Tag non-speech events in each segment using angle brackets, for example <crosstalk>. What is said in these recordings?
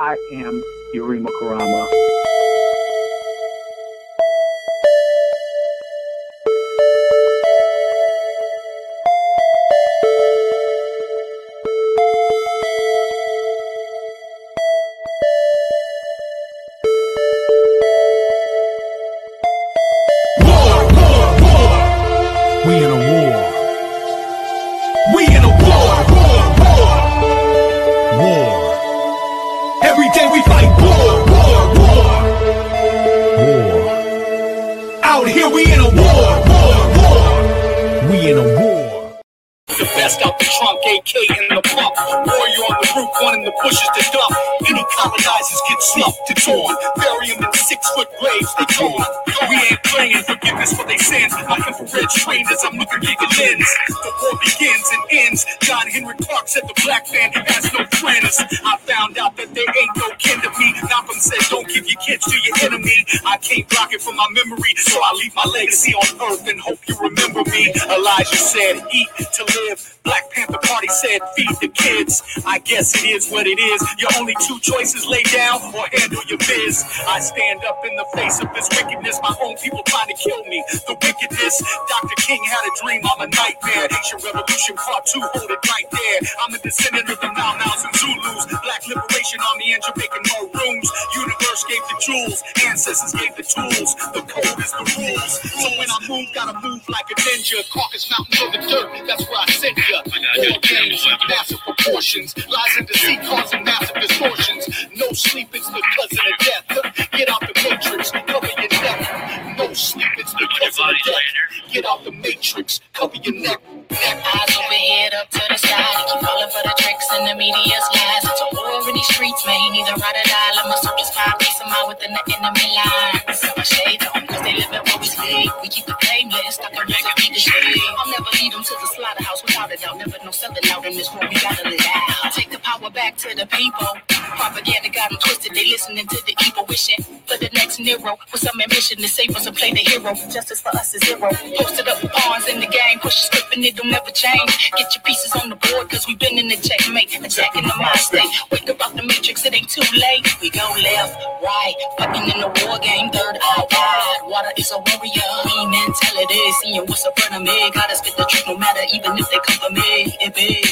I am Yurima Karama. Is what it is. Your only two choices lay down or handle your biz. I stand up in the face of this wickedness. My own people trying to kill me. The wickedness. Dr. King had a dream. I'm a nightmare. Haitian Revolution Part 2. Hold it right there. I'm a descendant of the Mau Mau's and Zulus. Black Liberation Army and Jamaican Maroons. Universe gave the jewels. Ancestors gave the tools. The code is the rules. So when I move, gotta move like a ninja. Caucasus Mountains of the dirt. That's where I send ya. War games, massive proportions. Mind within the enemy lines. Set my shades on, cause they live in what we sleep. We keep the blameless, stuck in recipe to shade. I'll never lead them to the slaughterhouse without a doubt. Never no selling out in this world. We gotta live out. Take the power back to the people. Propaganda got them twisted. They listening to the evil, wishing for the next Nero. With some ambition to save us and play the hero. Justice for us is zero. Posted up pawns in the game. Push script and it'll never change. Get your pieces on the board, cause we've been in the checkmate. Attacking the mind state. Left, right. Fighting in the war game. Third eye wide. Water is a warrior. Me mentality. Seeing what's up front of me. Gotta spit the truth no matter, even if they come for me. It big.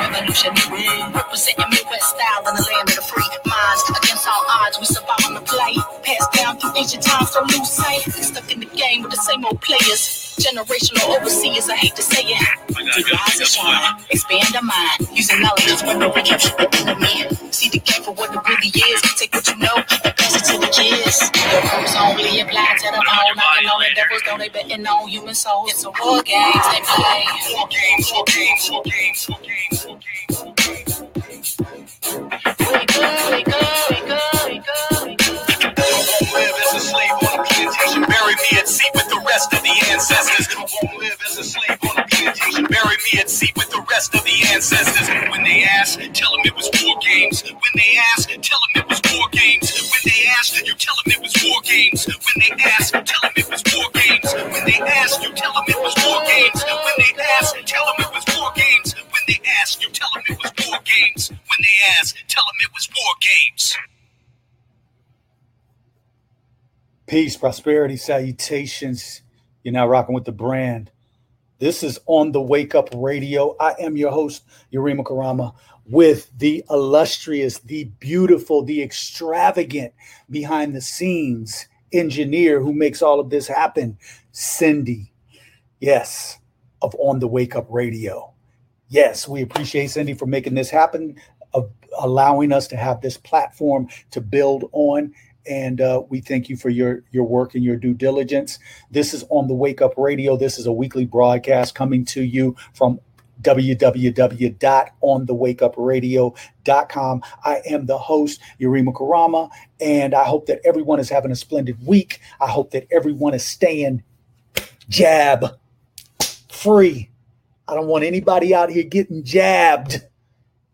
Revolutionary. Representing Midwest style in ancient times, don't lose sight. Stuck in the game with the same old players. Generational overseers, I hate to say it. Shine, expand our mind. Using knowledge as weapon, redemption the enemy. See the game for what it really is. Take what you know and pass it to the kids. The rules only apply to the bone. Knocking on the devils, though they betting on human souls. It's a war game, they play. War games, war games, war games, war games. Wake up, wake up, wake up, at sea with the rest of the ancestors. Won't live as a slave on a plantation. Bury me at sea with the rest of the ancestors. When they ask, tell them it was war games. When they ask, tell them Peace, prosperity, salutations. You're now rocking with the brand. This is on the Wake Up Radio. I am your host, Yurima Karama, with the illustrious, the beautiful, the extravagant behind the scenes engineer who makes all of this happen, Cindy. Yes, of On the Wake Up Radio. Yes, we appreciate Cindy for making this happen, of allowing us to have this platform to build on and uh, we thank you for your your work and your due diligence. This is on the Wake Up Radio. This is a weekly broadcast coming to you from www.onthewakeupradio.com. I am the host, Yurima Karama, and I hope that everyone is having a splendid week. I hope that everyone is staying jab free. I don't want anybody out here getting jabbed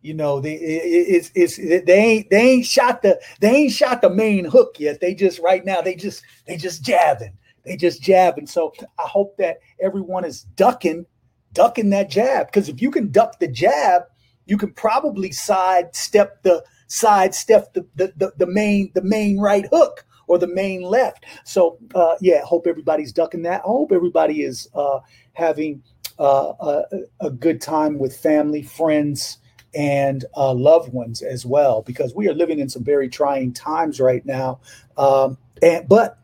you know, they it's it's they ain't they ain't shot the they ain't shot the main hook yet. They just right now they just they just jabbing. They just jabbing. So I hope that everyone is ducking ducking that jab because if you can duck the jab, you can probably sidestep the sidestep the, the, the, the main the main right hook or the main left. So uh, yeah, hope everybody's ducking that. I hope everybody is uh, having uh, a, a, good time with family, friends, and uh, loved ones as well, because we are living in some very trying times right now. Um, and but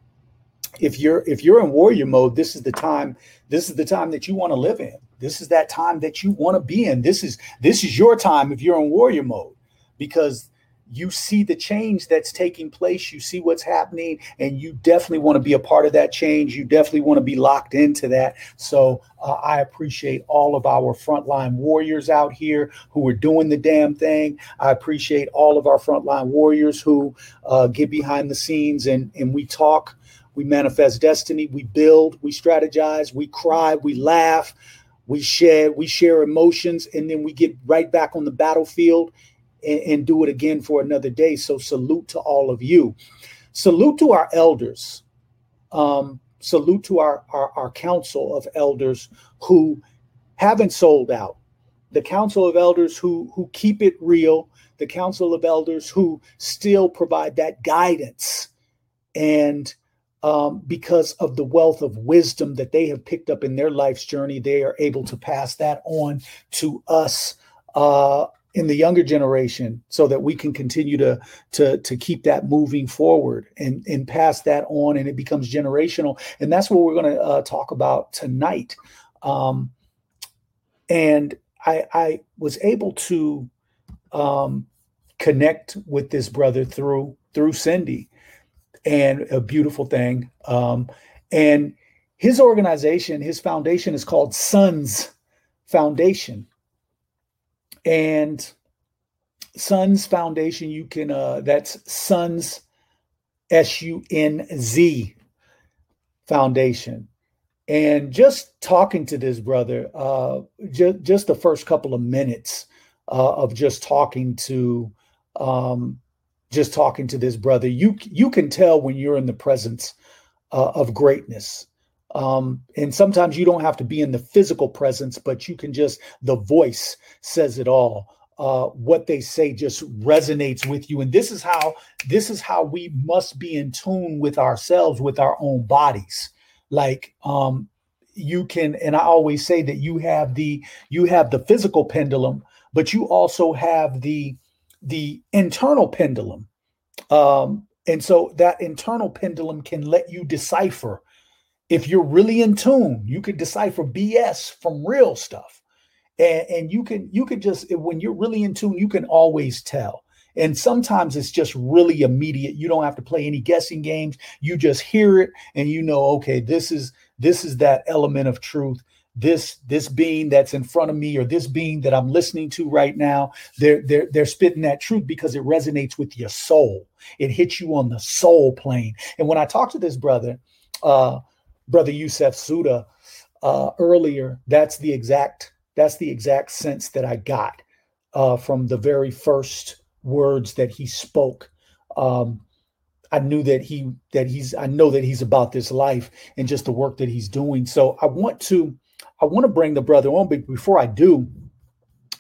if you're if you're in warrior mode, this is the time. This is the time that you want to live in. This is that time that you want to be in. This is this is your time if you're in warrior mode, because you see the change that's taking place, you see what's happening, and you definitely want to be a part of that change. You definitely want to be locked into that. So uh, I appreciate all of our frontline warriors out here who are doing the damn thing. I appreciate all of our frontline warriors who uh, get behind the scenes and, and we talk, we manifest destiny, we build, we strategize, we cry, we laugh. We share, we share emotions, and then we get right back on the battlefield and, and do it again for another day. So salute to all of you. Salute to our elders. Um, salute to our, our, our council of elders who haven't sold out. The council of elders who who keep it real. The council of elders who still provide that guidance and um, because of the wealth of wisdom that they have picked up in their life's journey, they are able to pass that on to us uh, in the younger generation so that we can continue to to to keep that moving forward and and pass that on and it becomes generational. And that's what we're going to uh, talk about tonight. Um, and i i was able to um, connect with this brother through through cindy and a beautiful thing. Um, and his organization his foundation is called sons foundation and Sunz Foundation, you can uh that's Sunz S U N Z Foundation. And just talking to this brother, uh just just the first couple of minutes uh, of just talking to um just talking to this brother, you you can tell when you're in the presence uh, of greatness. Um, and sometimes you don't have to be in the physical presence, but you can just, the voice says it all. Uh, what they say just resonates with you. And this is how, this is how we must be in tune with ourselves, with our own bodies. Like, um, you can, and I always say that you have the, you have the physical pendulum, but you also have the, the internal pendulum. Um, and so that internal pendulum can let you decipher if you're really in tune, you can decipher BS from real stuff. And, and you can you can just when you're really in tune, you can always tell. And sometimes it's just really immediate. You don't have to play any guessing games. You just hear it and you know, okay, this is this is that element of truth. This this being that's in front of me or this being that I'm listening to right now, they're they're they're spitting that truth because it resonates with your soul. It hits you on the soul plane. And when I talk to this brother, uh, brother Yusef Suda uh, earlier, that's the exact that's the exact sense that I got uh, from the very first words that he spoke. Um, I knew that he that he's I know that he's about this life and just the work that he's doing. So I want to I want to bring the brother on, but before I do,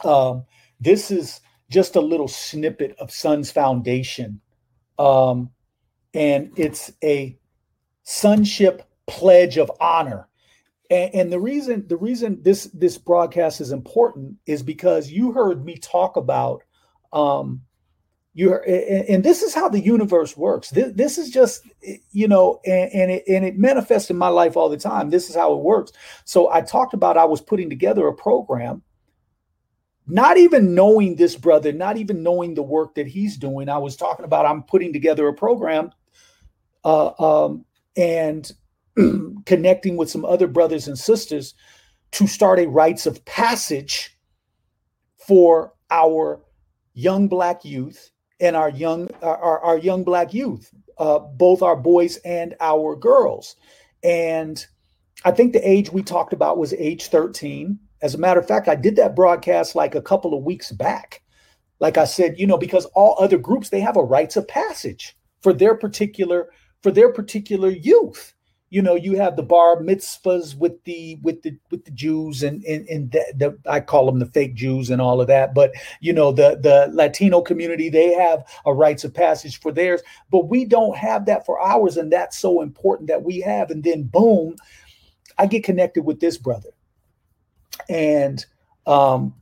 um, this is just a little snippet of Sunz Foundation, um, and it's a sonship pledge of honor. And, and, the reason the reason this this broadcast is important is because you heard me talk about um you and, and this is how the universe works. This, this is just you know and, and it and it manifests in my life all the time. This is how it works. So I talked about I was putting together a program not even knowing this brother, not even knowing the work that he's doing. I was talking about I'm putting together a program uh, um, and <clears throat> connecting with some other brothers and sisters to start a rites of passage for our young black youth and our young our, our young black youth uh, both our boys and our girls. And i think the age we talked about was age 13 as a matter of fact i did that broadcast like a couple of weeks back. Like i said you know because all other groups they have a rites of passage for their particular for their particular youth you know you have the bar mitzvahs with the with the with the jews and and, and the, the, i call them the fake jews and all of that but you know the the latino community they have a rites of passage for theirs but we don't have that for ours and that's so important that we have and then boom i get connected with this brother. And um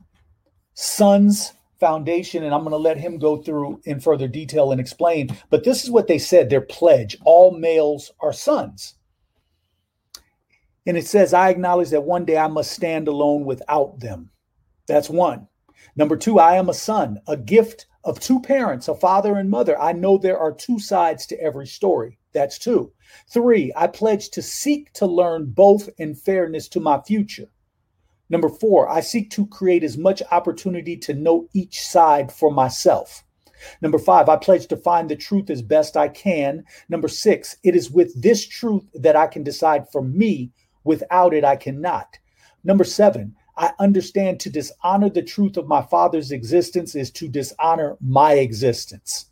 sons foundation and i'm going to let him go through in further detail and explain but this is what they said their pledge all males are sons and it says, I acknowledge that one day I must stand alone without them. That's one. Number two, I am a son, a gift of two parents, a father and mother. I know there are two sides to every story. That's two. Three, I pledge to seek to learn both in fairness to my future. Number four, I seek to create as much opportunity to know each side for myself. Number five, I pledge to find the truth as best I can. Number six, it is with this truth that I can decide for me Without it, I cannot. Number seven, I understand to dishonor the truth of my father's existence is to dishonor my existence.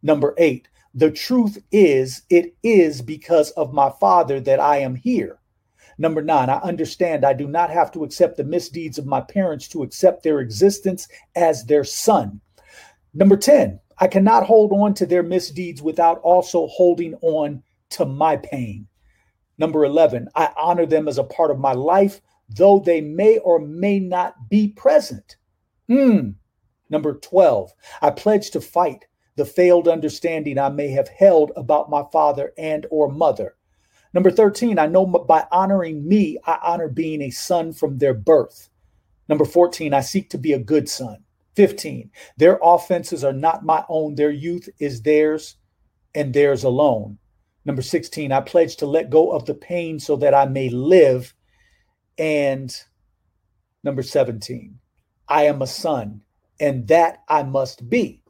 Number eight, the truth is, it is because of my father that I am here. Number nine, I understand I do not have to accept the misdeeds of my parents to accept their existence as their son. Number 10, I cannot hold on to their misdeeds without also holding on to my pain. Number 11, I honor them as a part of my life, though they may or may not be present. Hmm. Number 12, I pledge to fight the failed understanding I may have held about my father and or mother. Number 13, I know by honoring me, I honor being a son from their birth. Number 14, I seek to be a good son. 15, their offenses are not my own, their youth is theirs and theirs alone. Number 16, I pledge to let go of the pain so that I may live. And number 17, I am a son, and that I must be.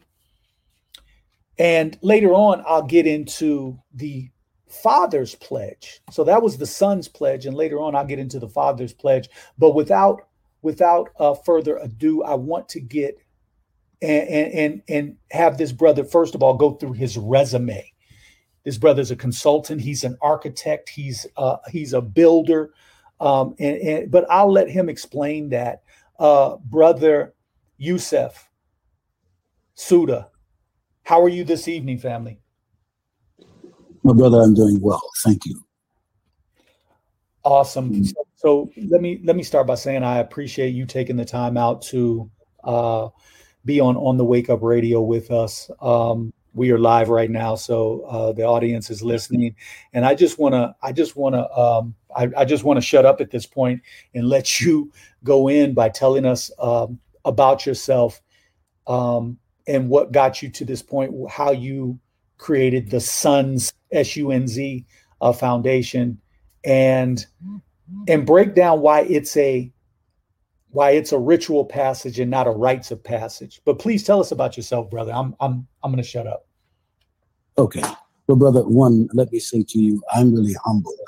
And later on, I'll get into the father's pledge. So that was the son's pledge, and later on, I'll get into the father's pledge. But without without uh, further ado, I want to get and, and and have this brother first of all go through his resume this brother's a consultant. He's an architect. He's uh, he's a builder. Um, and, and, but I'll let him explain that. Uh, brother Yusef Suda, how are you this evening, family? My brother, I'm doing well. Thank you. Awesome. Mm-hmm. So, so let me let me start by saying I appreciate you taking the time out to uh, be on on the Wake Up Radio with us. Um, we are live right now, so uh, the audience is listening. And I just want to, I just want to, um, I, I, just want to shut up at this point and let <laughs> you go in by telling us um, about yourself um, and what got you to this point, how you created the Sunz S U N Z uh, Foundation, and and break down why it's a why it's a ritual passage and not a rites of passage. But please tell us about yourself, brother. I'm I'm I'm going to shut up. Okay. Well, brother, one, let me say to you, I'm really humbled.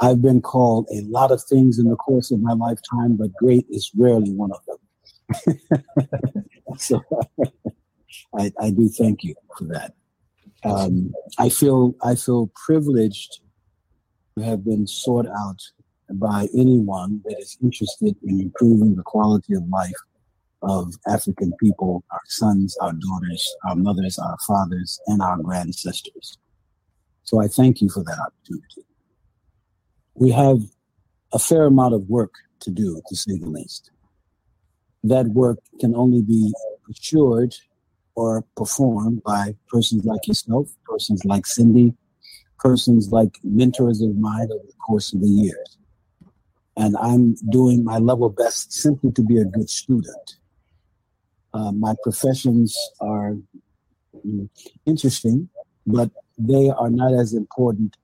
I've been called a lot of things in the course of my lifetime, but great is rarely one of them. <laughs> so I, I do thank you for that. Um, I feel I feel privileged to have been sought out by anyone that is interested in improving the quality of life of African people, our sons, our daughters, our mothers, our fathers, and our grandsisters. So I thank you for that opportunity. We have a fair amount of work to do, to say the least. That work can only be assured or performed by persons like yourself, persons like Cindy, persons like mentors of mine over the course of the years and I'm doing my level best simply to be a good student. Uh, my professions are interesting, but they are not as important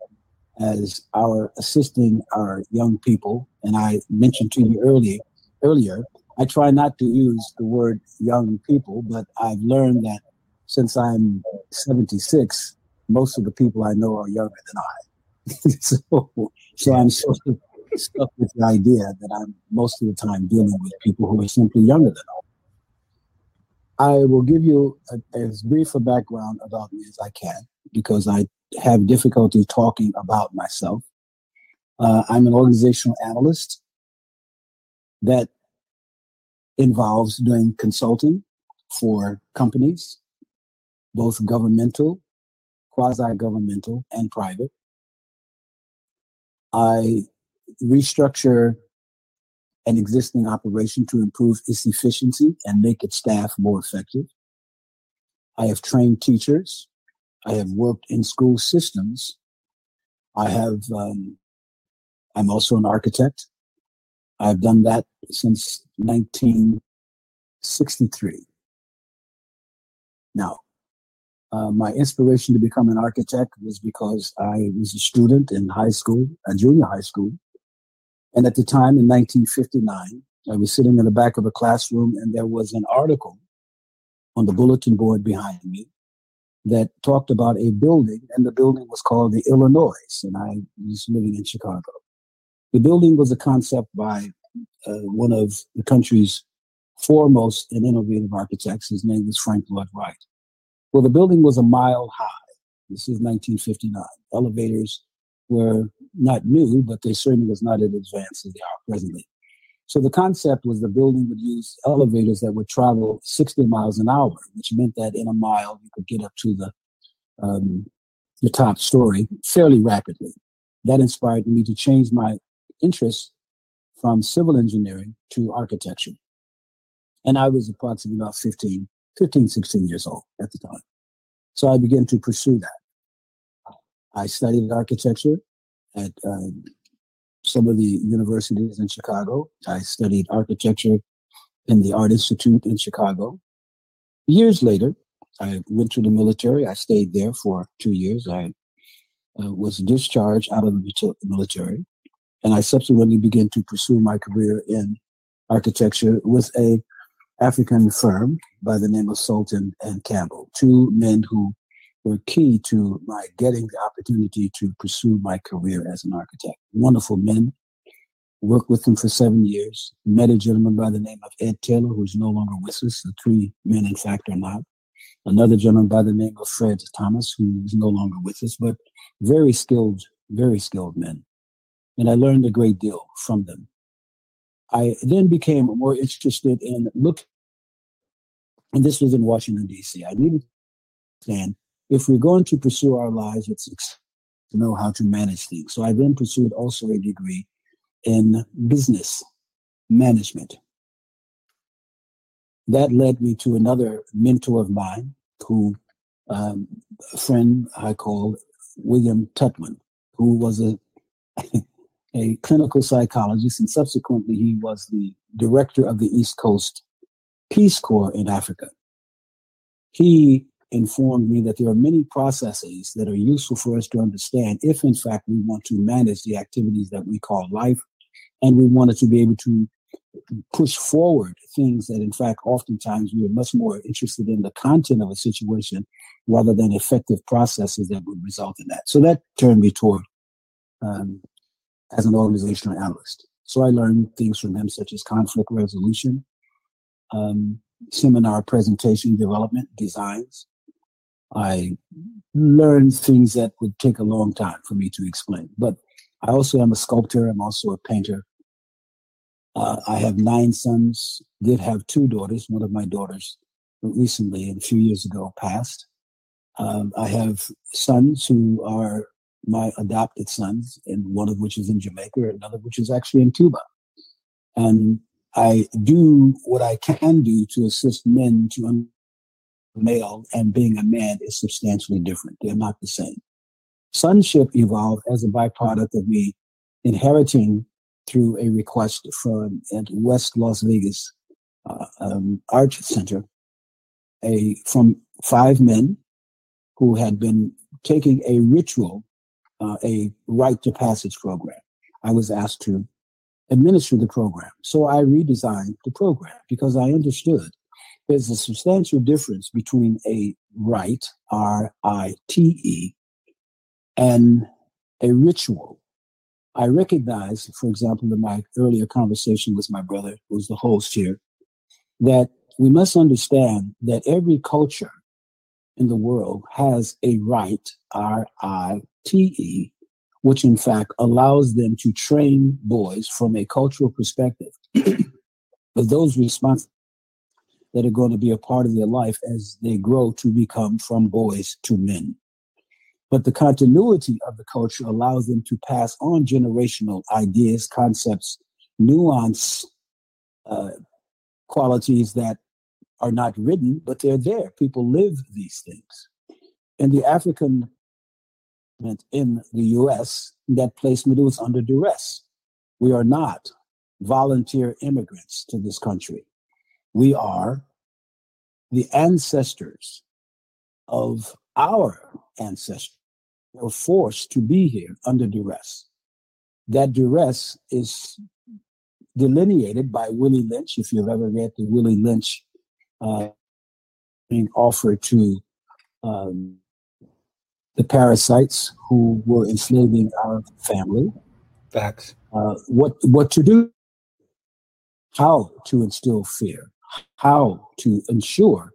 as our assisting our young people. And I mentioned to you earlier, earlier, I try not to use the word young people, but I've learned that since I'm 76, most of the people I know are younger than I. <laughs> so, so I'm sort of stuck with the idea that I'm most of the time dealing with people who are simply younger than I. I will give you a, as brief a background about me as I can because I have difficulty talking about myself. Uh, I'm an organizational analyst that involves doing consulting for companies, both governmental, quasi governmental, and private. I restructure an existing operation to improve its efficiency and make its staff more effective. I have trained teachers. I have worked in school systems. I have, um, I'm also an architect. I've done that since 1963. Now, uh, my inspiration to become an architect was because I was a student in high school, a junior high school. And at the time in 1959, I was sitting in the back of a classroom and there was an article on the bulletin board behind me that talked about a building, and the building was called the Illinois, and I was living in Chicago. The building was a concept by uh, one of the country's foremost and innovative architects. His name was Frank Lloyd Wright. Well, the building was a mile high. This is 1959. Elevators were not new, but they certainly was not as advanced as they are presently. So the concept was the building would use elevators that would travel 60 miles an hour, which meant that in a mile you could get up to the um, the top story fairly rapidly. That inspired me to change my interest from civil engineering to architecture. And I was approximately about 15, 15, 16 years old at the time. So I began to pursue that. I studied architecture at um, some of the universities in Chicago. I studied architecture in the Art Institute in Chicago. Years later, I went to the military. I stayed there for two years. I uh, was discharged out of the military, and I subsequently began to pursue my career in architecture with a African firm by the name of Sulton and Campbell, two men who were key to my getting the opportunity to pursue my career as an architect. Wonderful men. Worked with them for seven years. Met a gentleman by the name of Ed Taylor, who's no longer with us. The three men, in fact, are not. Another gentleman by the name of Fred Thomas, who is no longer with us, but very skilled, very skilled men. And I learned a great deal from them. I then became more interested in look, and this was in Washington, D.C. I needed to understand if we're going to pursue our lives, it's to know how to manage things. So I then pursued also a degree in business management. That led me to another mentor of mine, who um, a friend I called William Tutman, who was a <laughs> a clinical psychologist, and subsequently he was the director of the East Coast Peace Corps in Africa. He informed me that there are many processes that are useful for us to understand if, in fact, we want to manage the activities that we call life and we wanted to be able to push forward things that, in fact, oftentimes we are much more interested in the content of a situation rather than effective processes that would result in that. So that turned me toward um, as an organizational analyst. So I learned things from him, such as conflict resolution, um, seminar presentation development, designs, I learned things that would take a long time for me to explain. But I also am a sculptor. I'm also a painter. Uh, I have nine sons. Did have two daughters. One of my daughters recently, a few years ago, passed. Um, I have sons who are my adopted sons, and one of which is in Jamaica, another which is actually in Cuba. And I do what I can do to assist men to male and being a man is substantially different. They're not the same. Sonship evolved as a byproduct of me inheriting through a request from at West Las Vegas uh, um, Art Center, a from five men who had been taking a ritual, uh, a rite to passage program. I was asked to administer the program, so I redesigned the program because I understood there's a substantial difference between a rite, R I T E, and a ritual. I recognize, for example, in my earlier conversation with my brother, who's the host here, that we must understand that every culture in the world has a rite, R I T E, which in fact allows them to train boys from a cultural perspective <clears throat> with those responsibilities that are going to be a part of their life as they grow to become from boys to men. But the continuity of the culture allows them to pass on generational ideas, concepts, nuance, uh, qualities that are not written, but they're there. People live these things. And the African in the US, that placement was under duress. We are not volunteer immigrants to this country. We are the ancestors of our ancestors were forced to be here under duress. That duress is delineated by Willie Lynch. If you've ever read the Willie Lynch uh, being offered to um, the parasites who were enslaving our family. Facts. Uh, what what to do? How to instill fear? How to ensure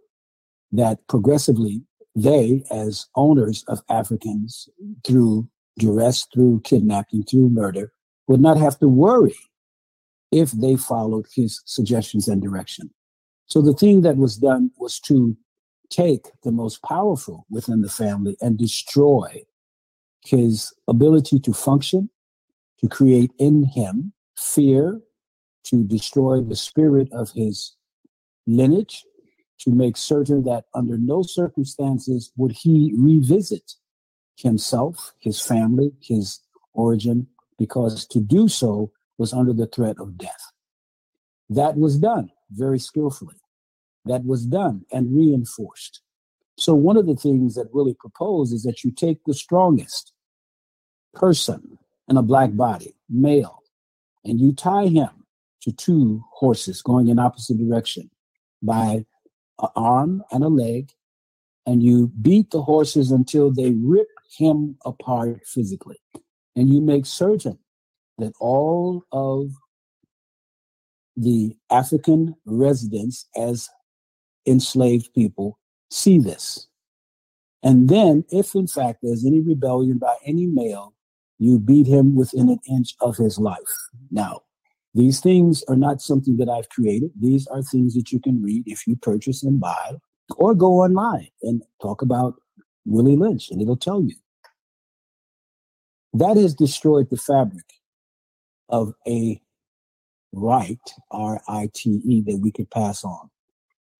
that progressively they, as owners of Africans, through duress, through kidnapping, through murder, would not have to worry if they followed his suggestions and direction. So the thing that was done was to take the most powerful within the family and destroy his ability to function, to create in him fear, to destroy the spirit of his lineage, to make certain that under no circumstances would he revisit himself, his family, his origin, because to do so was under the threat of death. That was done very skillfully that was done and reinforced. So, one of the things that Willie proposed is that you take the strongest person in a black body, male, and you tie him to two horses going in opposite direction by an arm and a leg, and you beat the horses until they rip him apart physically. And you make certain that all of the African residents, as enslaved people see this. And then, if in fact there's any rebellion by any male, you beat him within an inch of his life. Now, these things are not something that I've created. These are things that you can read if you purchase and buy, or go online and talk about Willie Lynch, and it'll tell you. That has destroyed the fabric of a right, R I T E, that we could pass on.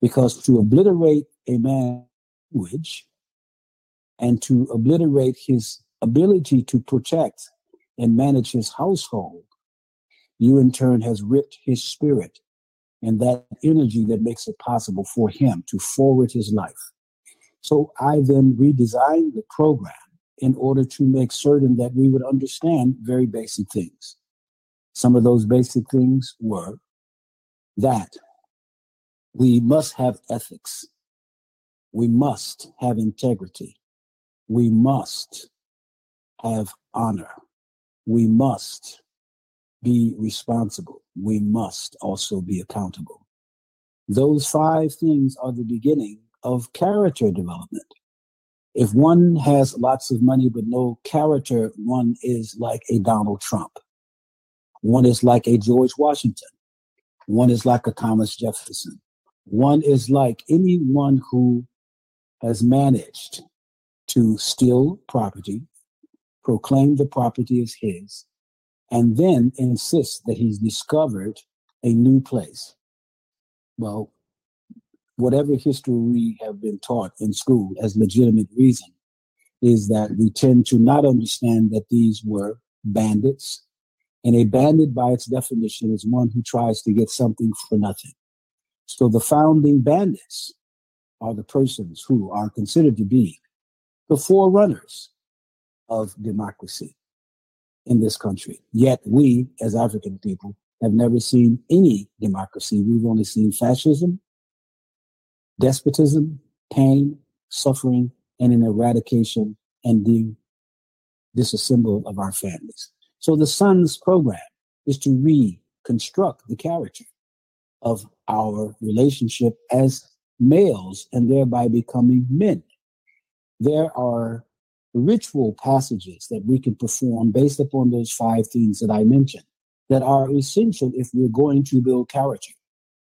Because to obliterate a man's language and to obliterate his ability to protect and manage his household, you in turn has ripped his spirit and that energy that makes it possible for him to forward his life. So I then redesigned the program in order to make certain that we would understand very basic things. Some of those basic things were that we must have ethics. We must have integrity. We must have honor. We must be responsible. We must also be accountable. Those five things are the beginning of character development. If one has lots of money but no character, one is like a Donald Trump. One is like a George Washington. One is like a Thomas Jefferson. One is like anyone who has managed to steal property, proclaim the property as his, and then insists that he's discovered a new place. Well, whatever history we have been taught in school as legitimate reason is that we tend to not understand that these were bandits. And a bandit, by its definition, is one who tries to get something for nothing. So the founding bandits are the persons who are considered to be the forerunners of democracy in this country. Yet we, as African people, have never seen any democracy. We've only seen fascism, despotism, pain, suffering, and an eradication and the disassemble of our families. So the Sons program is to reconstruct the character of our relationship as males and thereby becoming men. There are ritual passages that we can perform based upon those five things that I mentioned that are essential if we're going to build character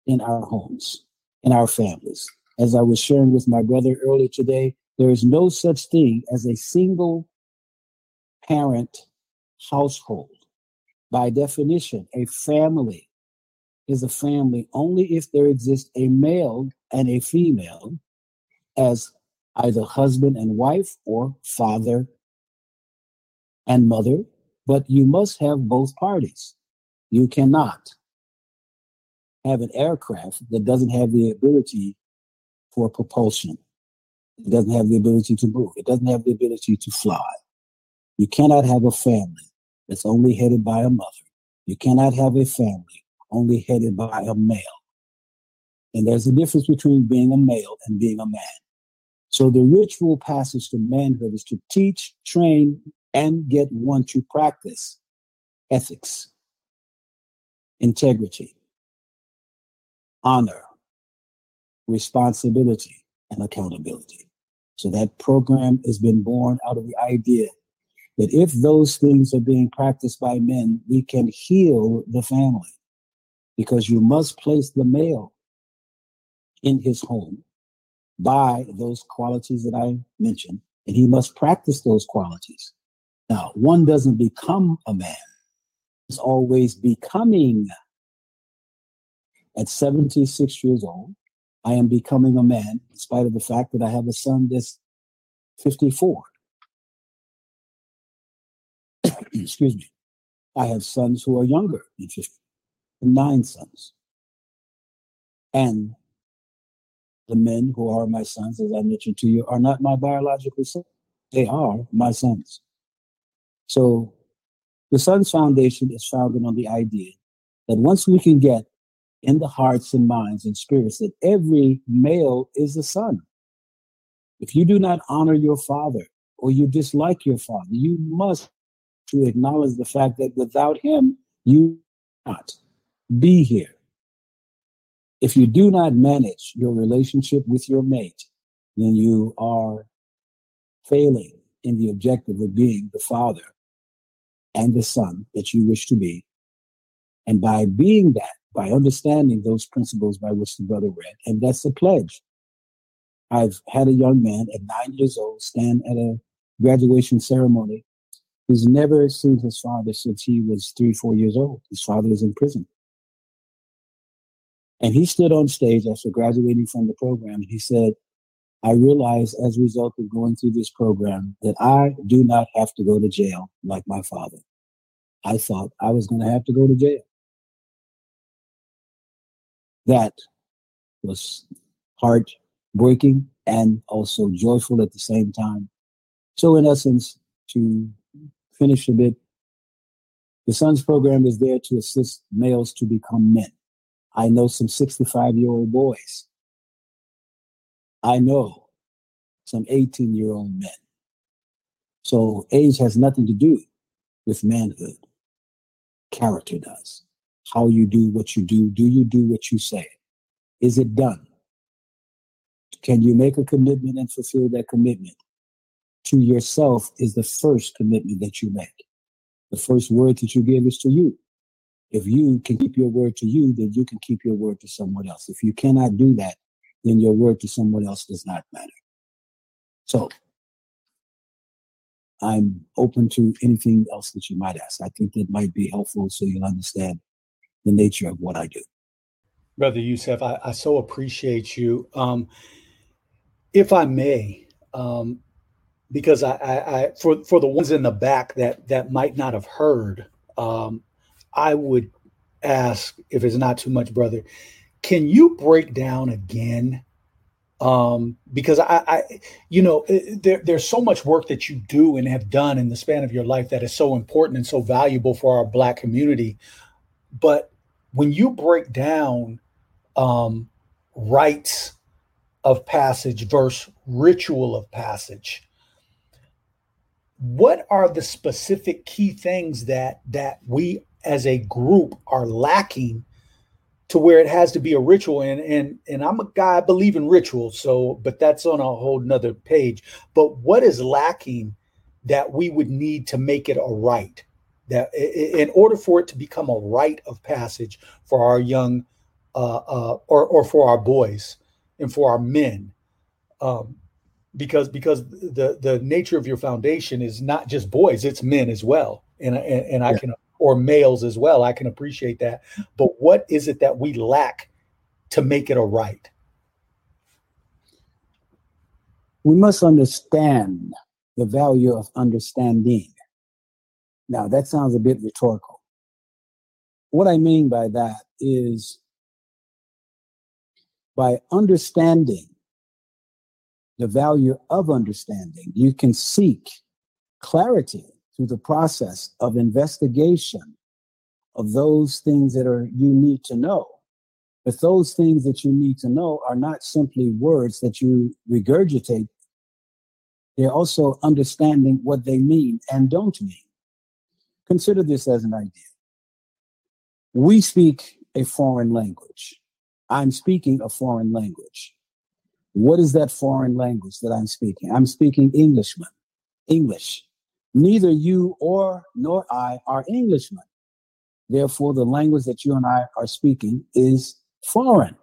in our homes, in our families. As I was sharing with my brother earlier today, there is no such thing as a single parent household. By definition, a family is a family only if there exists a male and a female as either husband and wife or father and mother, but you must have both parties. You cannot have an aircraft that doesn't have the ability for propulsion. It doesn't have the ability to move. It doesn't have the ability to fly. You cannot have a family that's only headed by a mother. You cannot have a family only headed by a male. And there's a difference between being a male and being a man. So the ritual passage to manhood is to teach, train, and get one to practice ethics, integrity, honor, responsibility, and accountability. So that program has been born out of the idea that if those things are being practiced by men, we can heal the family because you must place the male in his home by those qualities that I mentioned, and he must practice those qualities. Now, one doesn't become a man, it's always becoming. At 76 years old, I am becoming a man, in spite of the fact that I have a son that's 54. <coughs> Excuse me. I have sons who are younger than 50, nine sons. And the men who are my sons, as I mentioned to you, are not my biological sons. They are my sons. So the Sunz Foundation is founded on the idea that once we can get in the hearts and minds and spirits that every male is a son. If you do not honor your father or you dislike your father, you must to acknowledge the fact that without him, you not be here. If you do not manage your relationship with your mate, then you are failing in the objective of being the father and the son that you wish to be. And by being that, by understanding those principles by which the brother read. And that's the pledge. I've had a young man at nine years old stand at a graduation ceremony who's never seen his father since he was three, four years old. His father is in prison. And he stood on stage after graduating from the program and he said, I realized as a result of going through this program that I do not have to go to jail like my father. I thought I was going to have to go to jail that was heartbreaking and also joyful at the same time. So, in essence, to finish a bit, the Sons program is there to assist males to become men. I know some 65 year old boys. I know some 18 year old men. So, age has nothing to do with manhood, character does how you do what you do. Do you do what you say? Is it done? Can you make a commitment and fulfill that commitment? To yourself is the first commitment that you make. The first word that you give is to you. If you can keep your word to you, then you can keep your word to someone else. If you cannot do that, then your word to someone else does not matter. So I'm open to anything else that you might ask. I think that might be helpful so you'll understand the nature of what I do. Brother Yusef, I, I so appreciate you. Um, if I may, um, because I, I, I, for for the ones in the back that that might not have heard, um, I would ask if it's not too much, brother. Can you break down again? Um, because I, I, you know, there, there's so much work that you do and have done in the span of your life that is so important and so valuable for our Black community. But when you break down um, rites of passage versus ritual of passage, what are the specific key things that that we as a group are lacking to where it has to be a ritual. And and and i'm a guy i believe in rituals so but that's on a whole nother page. But what is lacking that we would need to make it a right. That in order for it to become a rite of passage for our young, uh, uh, or or for our boys and for our men, um, because because the the nature of your foundation is not just boys, it's men as well, and and, and I can or males as well. I can appreciate that. But what is it that we lack to make it a right? We must understand the value of understanding. Now, that sounds a bit rhetorical. What I mean by that is by understanding the value of understanding, you can seek clarity through the process of investigation of those things that are you need to know. But those things that you need to know are not simply words that you regurgitate they're also understanding what they mean and don't mean. Consider this as an idea. We speak a foreign language. I'm speaking a foreign language. What is that foreign language that I'm speaking? I'm speaking Englishman, English. Neither you or nor I are Englishmen. Therefore, the language that you and I are speaking is foreign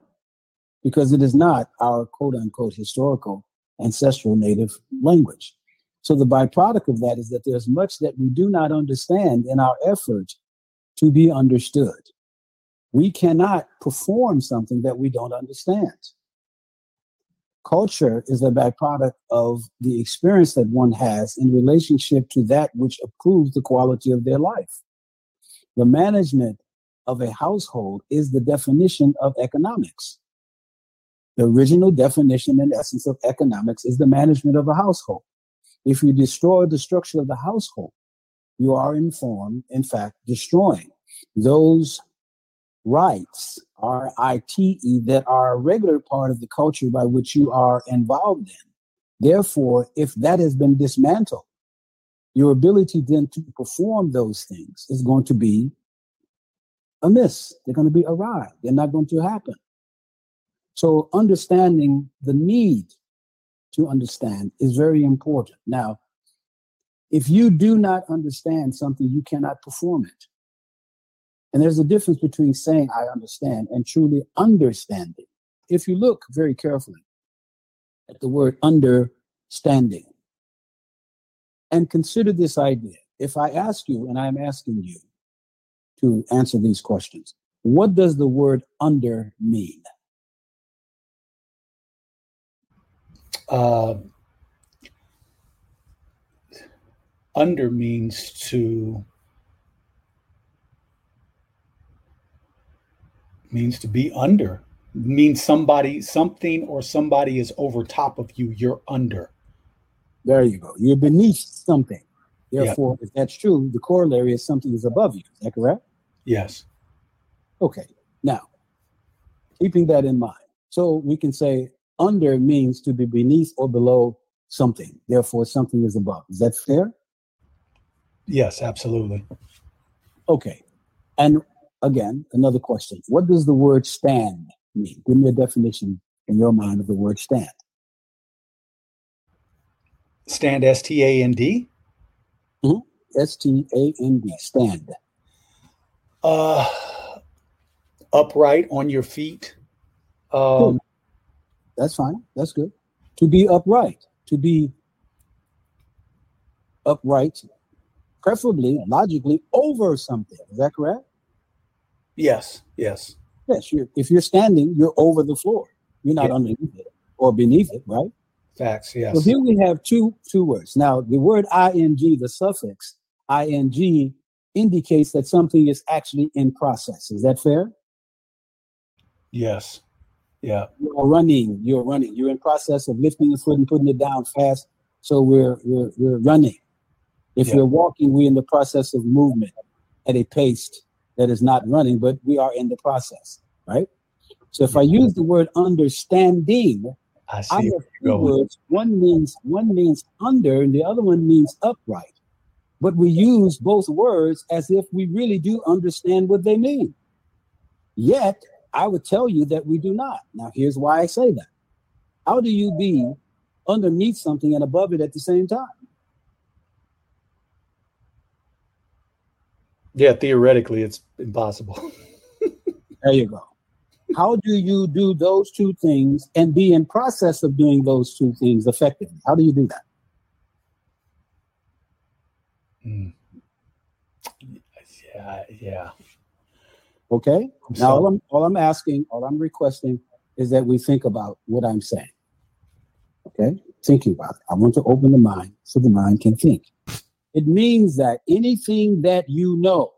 because it is not our quote unquote historical ancestral native language. So the byproduct of that is that there's much that we do not understand in our effort to be understood. We cannot perform something that we don't understand. Culture is a byproduct of the experience that one has in relationship to that which approves the quality of their life. The management of a household is the definition of economics. The original definition and essence of economics is the management of a household. If you destroy the structure of the household, you are in form, in fact, destroying those rights, R I T E, that are a regular part of the culture by which you are involved in. Therefore, if that has been dismantled, your ability then to perform those things is going to be amiss. They're going to be awry. They're not going to happen. So understanding the need to understand is very important. Now, if you do not understand something, you cannot perform it. And there's a difference between saying I understand and truly understanding. If you look very carefully at the word understanding and consider this idea, if I ask you, and I'm asking you to answer these questions, what does the word under mean? uh, under means to means to be under means somebody something or somebody is over top of you you're under there you go you're beneath something therefore if that's true the corollary is something is above you is that correct yes okay now keeping that in mind so we can say under means to be beneath or below something. Therefore, something is above. Is that fair? Yes, absolutely. Okay. And again, another question. What does the word stand mean? Give me a definition in your mind of the word stand. Stand, S T A N D? Mm-hmm. S T A N D. Uh, upright on your feet. Um, that's fine. That's good. To be upright, to be upright, preferably logically over something. Is that correct? Yes. Yes. Yes. You're, if you're standing, you're over the floor. You're not yeah. underneath it or beneath it, right? Facts. Yes. So here we have two two words. Now the word ing, the suffix ing, indicates that something is actually in process. Is that fair? Yes. Yeah. You're running. You're running. You're in process of lifting the foot and putting it down fast. So we're we're, we're running. If yeah. we're walking, we're in the process of movement at a pace that is not running, but we are in the process, right? So if I use the word understanding, I, I have two words. One means one means under, and the other one means upright. But we use both words as if we really do understand what they mean. Yet I would tell you that we do not. Now, here's why I say that. How do you be underneath something and above it at the same time? Yeah, theoretically, it's impossible. <laughs> there you go. How do you do those two things and be in process of doing those two things effectively? How do you do that? Mm. Yeah, yeah. Okay. Now, all I'm, all I'm asking, all I'm requesting is that we think about what I'm saying. Okay. Thinking about it. I want to open the mind so the mind can think. It means that anything that you know,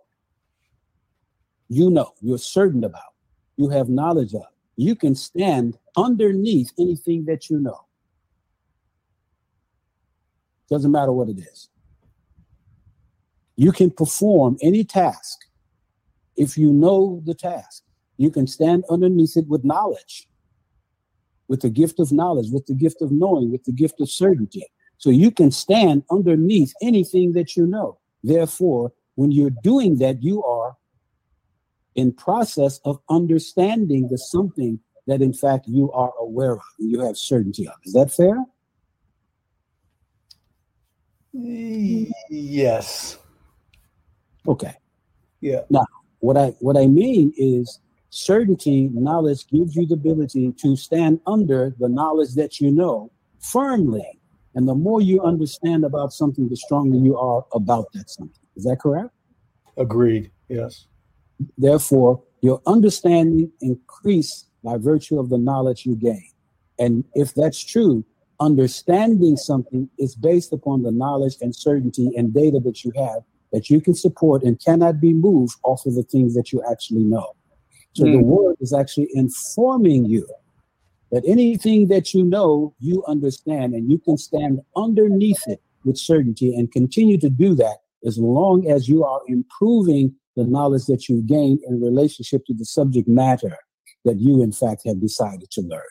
you know, you're certain about, you have knowledge of, you can stand underneath anything that you know. Doesn't matter what it is. You can perform any task if you know the task. You can stand underneath it with knowledge, with the gift of knowledge, with the gift of knowing, with the gift of certainty. So you can stand underneath anything that you know. Therefore, when you're doing that, you are in process of understanding the something that in fact you are aware of and you have certainty of. Is that fair? Yes. Okay. Yeah. Now, what I what I mean is certainty, knowledge gives you the ability to stand under the knowledge that you know firmly. And the more you understand about something, the stronger you are about that something. Is that correct? Agreed. Yes. Therefore, your understanding increase by virtue of the knowledge you gain. And if that's true, understanding something is based upon the knowledge and certainty and data that you have that you can support and cannot be moved off of the things that you actually know. So mm. the word is actually informing you that anything that you know, you understand, and you can stand underneath it with certainty and continue to do that as long as you are improving the knowledge that you gain in relationship to the subject matter that you, in fact, have decided to learn.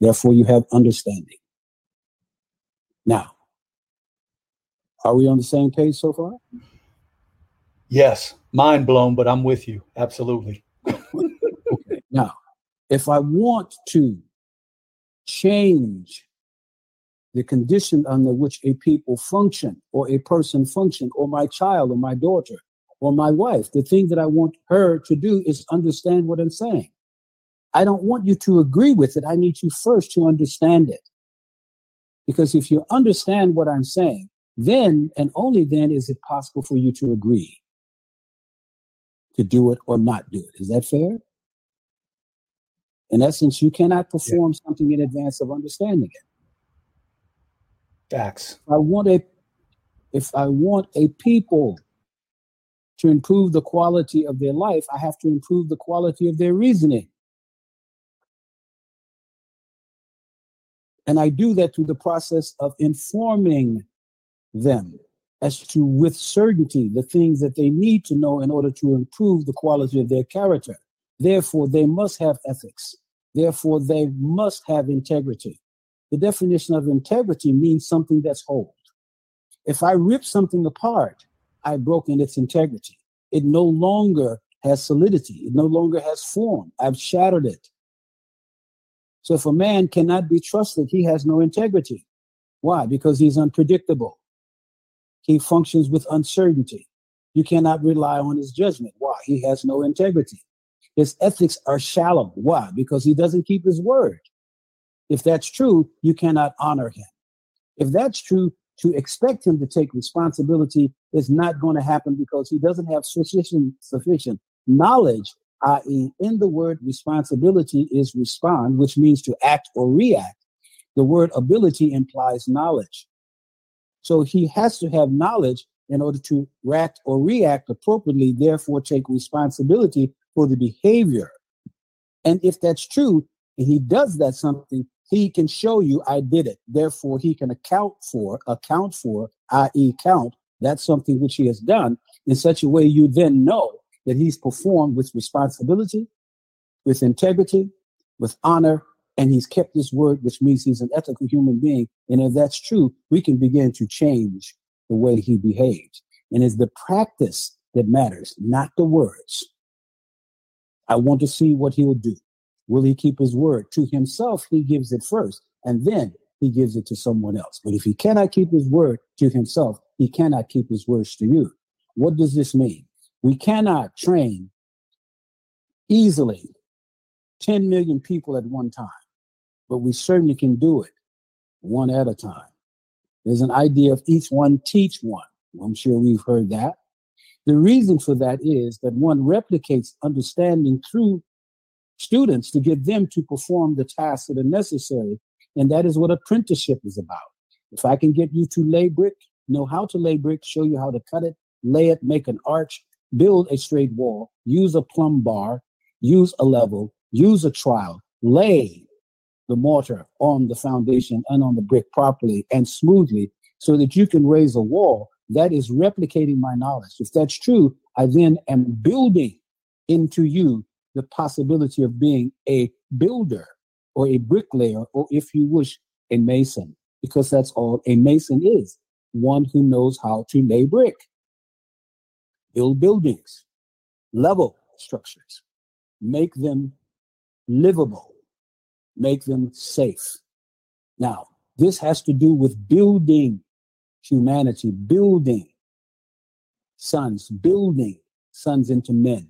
Therefore, you have understanding. Now, are we on the same page so far? Yes, mind blown, but I'm with you. Absolutely. <laughs> if I want to change the condition under which a people function or a person function or my child or my daughter or my wife, the thing that I want her to do is understand what I'm saying. I don't want you to agree with it. I need you first to understand it. Because if you understand what I'm saying, then and only then is it possible for you to agree to do it or not do it. Is that fair? In essence, you cannot perform yeah. something in advance of understanding it. Facts. I want a if I want a people to improve the quality of their life, I have to improve the quality of their reasoning. And I do that through the process of informing them as to, with certainty, the things that they need to know in order to improve the quality of their character. Therefore, they must have ethics. Therefore, they must have integrity. The definition of integrity means something that's whole. If I rip something apart, I've broken its integrity. It no longer has solidity. It no longer has form. I've shattered it. So if a man cannot be trusted, he has no integrity. Why? Because he's unpredictable. He functions with uncertainty. You cannot rely on his judgment. Why? He has no integrity. His ethics are shallow. Why? Because he doesn't keep his word. If that's true, you cannot honor him. If that's true, to expect him to take responsibility is not going to happen because he doesn't have sufficient sufficient knowledge i.e., in the word responsibility is respond, which means to act or react. The word ability implies knowledge. So he has to have knowledge in order to react or react appropriately, therefore take responsibility for the behavior. And if that's true, and he does that something, he can show you I did it. Therefore, he can account for, account for, i.e., count, that's something which he has done in such a way you then know that he's performed with responsibility, with integrity, with honor, and he's kept his word, which means he's an ethical human being. And if that's true, we can begin to change the way he behaves. And it's the practice that matters, not the words. I want to see what he'll do. Will he keep his word? To himself, he gives it first, and then he gives it to someone else. But if he cannot keep his word to himself, he cannot keep his words to you. What does this mean? We cannot train easily 10 million people at one time, but we certainly can do it one at a time. There's an idea of each one teach one. I'm sure we've heard that. The reason for that is that one replicates understanding through students to get them to perform the tasks that are necessary. And that is what apprenticeship is about. If I can get you to lay brick, know how to lay brick, show you how to cut it, lay it, make an arch, build a straight wall, use a plumb bar, use a level, use a trowel, lay the mortar on the foundation and on the brick properly and smoothly so that you can raise a wall, that is replicating my knowledge. If that's true, I then am building into you the possibility of being a builder or a bricklayer, or if you wish, a mason, because that's all a mason is one who knows how to lay brick, build buildings, level structures, make them livable, make them safe. Now, this has to do with building humanity, building sons, building sons into men.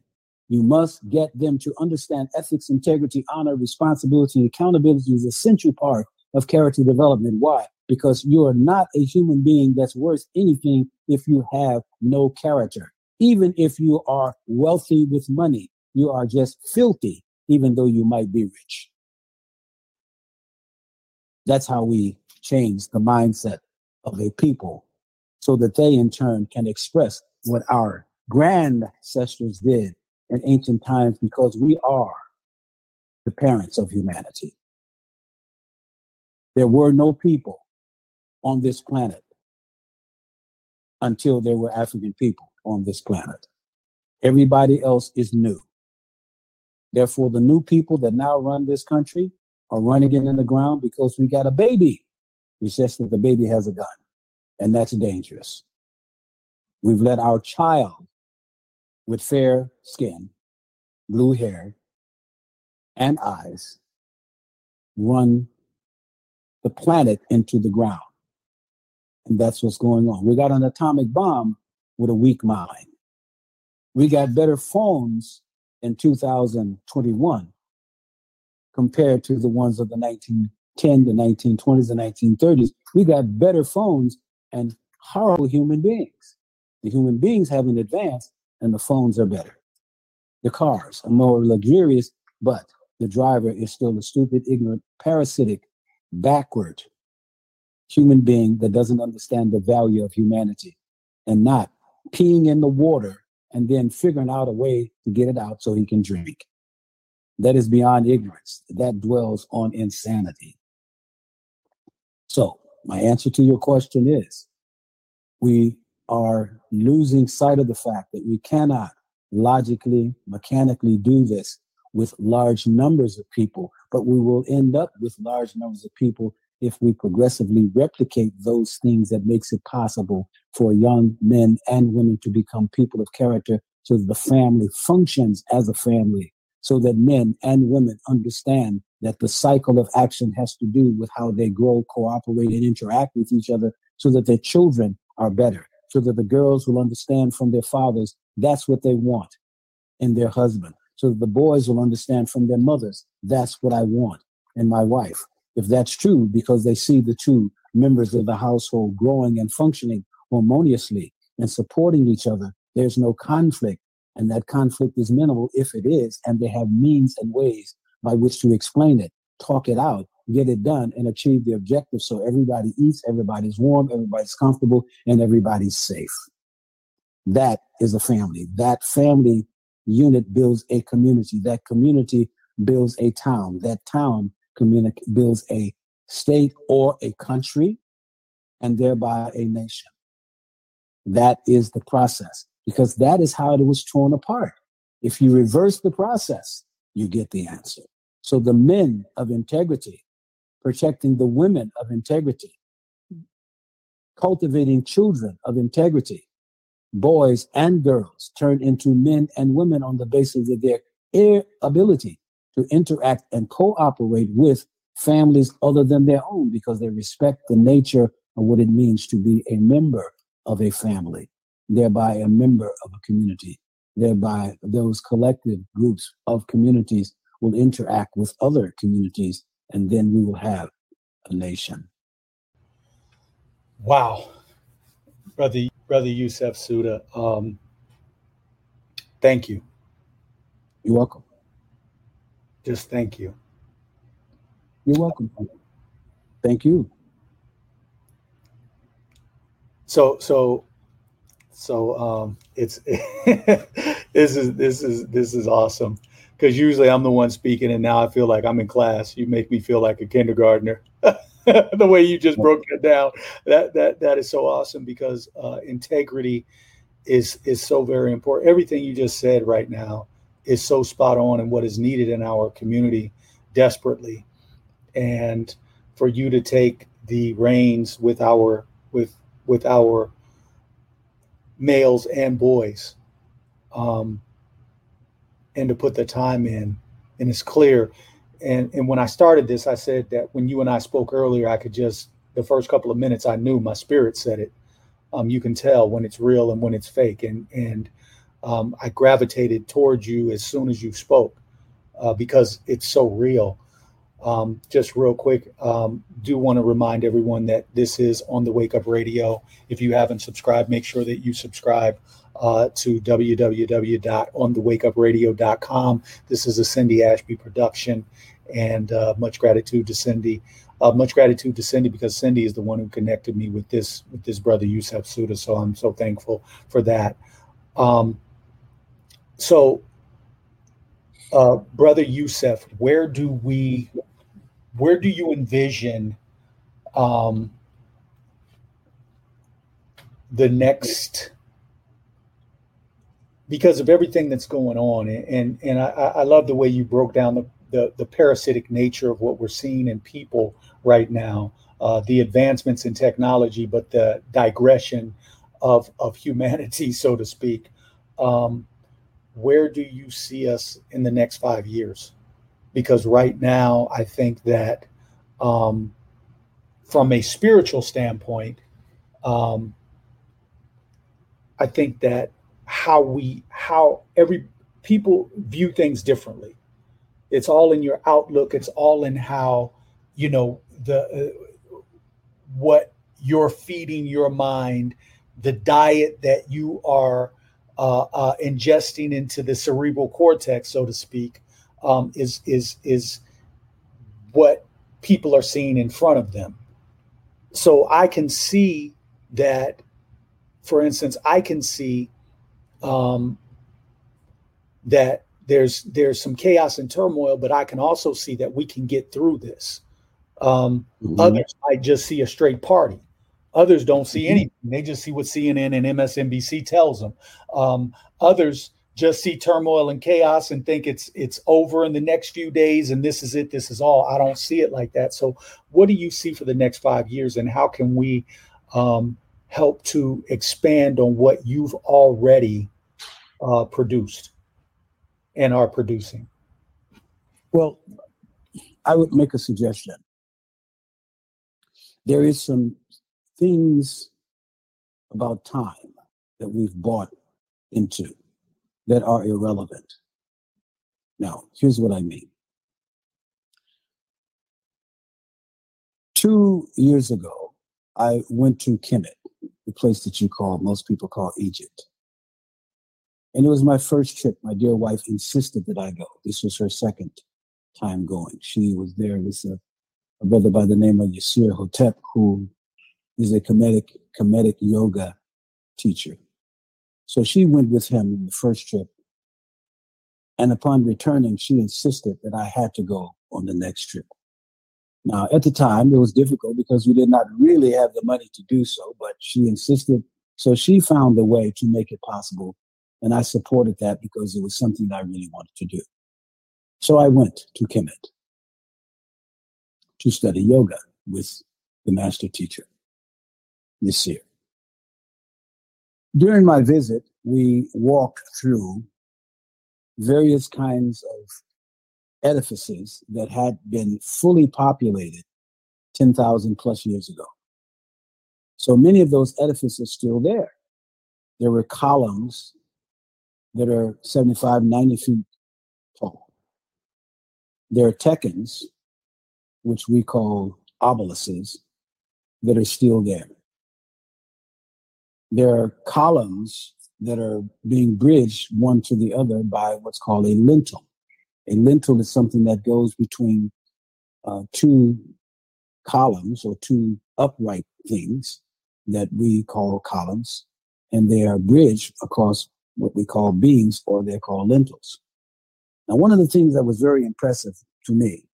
You must get them to understand ethics, integrity, honor, responsibility, accountability is an essential part of character development. Why? Because you are not a human being that's worth anything if you have no character. Even if you are wealthy with money, you are just filthy, even though you might be rich. That's how we change the mindset of a people so that they in turn can express what our grand ancestors did in ancient times because we are the parents of humanity. There were no people on this planet until there were African people on this planet. Everybody else is new. Therefore, the new people that now run this country are running it in the ground because we got a baby. It's just that the baby has a gun, and that's dangerous. We've let our child with fair skin, blue hair, and eyes run the planet into the ground. And that's what's going on. We got an atomic bomb with a weak mind. We got better phones in 2021 compared to the ones of the 1910, the 1920s, and 1930s. We got better phones and horrible human beings. The human beings haven't advanced, and the phones are better. The cars are more luxurious, but the driver is still a stupid, ignorant, parasitic, backward human being that doesn't understand the value of humanity and not peeing in the water and then figuring out a way to get it out so he can drink. That is beyond ignorance. That dwells on insanity. So, my answer to your question is we are losing sight of the fact that we cannot logically, mechanically do this with large numbers of people, but we will end up with large numbers of people if we progressively replicate those things that makes it possible for young men and women to become people of character so that the family functions as a family so that men and women understand that the cycle of action has to do with how they grow cooperate and interact with each other so that their children are better so that the girls will understand from their fathers that's what they want in their husband. So that the boys will understand from their mothers that's what i want in my wife. If that's true, because they see the two members of the household growing and functioning harmoniously and supporting each other, there's no conflict. And that conflict is minimal if it is, and they have means and ways by which to explain it, talk it out, get it done, and achieve the objective so everybody eats, everybody's warm, everybody's comfortable, and everybody's safe. That is a family. That family unit builds a community. That community builds a town. That town communicate, builds a state or a country, and thereby a nation. That is the process, because that is how it was torn apart. If you reverse the process, you get the answer. So the men of integrity, protecting the women of integrity, cultivating children of integrity, boys and girls turn into men and women on the basis of their ability to interact and cooperate with families other than their own because they respect the nature of what it means to be a member of a family. thereby a member of a community, thereby those collective groups of communities will interact with other communities, and then we will have a nation. Wow, brother, brother Yusef Sulton, um, thank you. You're welcome. Just thank you. You're welcome. Thank you. So, so, so, um, it's <laughs> this is this is this is awesome because usually I'm the one speaking, and now I feel like I'm in class. You make me feel like a kindergartner. <laughs> the way you just broke it down, that that that is so awesome because uh, integrity is is so very important. Everything you just said right now is so spot on and what is needed in our community desperately. And for you to take the reins with our with with our males and boys um, and to put the time in and it's clear and and when i started this i said that when you and i spoke earlier i could just the first couple of minutes i knew my spirit said it um, you can tell when it's real and when it's fake and and um, I gravitated towards you as soon as you spoke uh, because it's so real. Um, just real quick, um, do want to remind everyone that this is on the Wake Up Radio. If you haven't subscribed, make sure that you subscribe uh, to www.onthewakeupradio.com. This is a Cindy Ashby production, and uh, much gratitude to Cindy. Uh, much gratitude to Cindy because Cindy is the one who connected me with this with this brother Yusef Sulton. So I'm so thankful for that. Um, so, uh, brother Yusef, where do we, where do you envision um, the next? Because of everything that's going on, and and I, I love the way you broke down the, the, the parasitic nature of what we're seeing in people right now, uh, the advancements in technology, but the digression of of humanity, <laughs> so to speak. Um, where do you see us in the next five years? Because right now, I think that um, from a spiritual standpoint, um, I think that how we, how every people view things differently. It's all in your outlook. It's all in how, you know, the uh, what you're feeding your mind, the diet that you are uh, uh, ingesting into the cerebral cortex, so to speak, um, is is is what people are seeing in front of them. So I can see that, for instance, I can see um, that there's there's some chaos and turmoil, but I can also see that we can get through this. Um, mm-hmm. Others might just see a straight party. Others don't see mm-hmm. anything. They just see what CNN and MSNBC tells them. Um, others just see turmoil and chaos and think it's it's over in the next few days and this is it this is all i don't see it like that so what do you see for the next five years and how can we um, help to expand on what you've already uh, produced and are producing well i would make a suggestion there is some things about time that we've bought into that are irrelevant. Now, here's what I mean. Two years ago, I went to Kemet, the place that you call, most people call Egypt. And it was my first trip. My dear wife insisted that I go. This was her second time going. She was there with a, a brother by the name of Yasir Hotep, who is a comedic, Kemetic yoga teacher. So she went with him in the first trip. And upon returning, she insisted that I had to go on the next trip. Now, at the time, it was difficult because we did not really have the money to do so, but she insisted. So she found a way to make it possible. And I supported that because it was something that I really wanted to do. So I went to Kemet to study yoga with the master teacher Nisir. During my visit, we walked through various kinds of edifices that had been fully populated 10,000 plus years ago. So many of those edifices still there. there were columns that are 75, 90 feet tall. There are tekens, which we call obelisks, that are still there. There are columns that are being bridged one to the other by what's called a lintel. A lintel is something that goes between uh, two columns or two upright things that we call columns, and they are bridged across what we call beams or they're called lintels. Now, one of the things that was very impressive to me,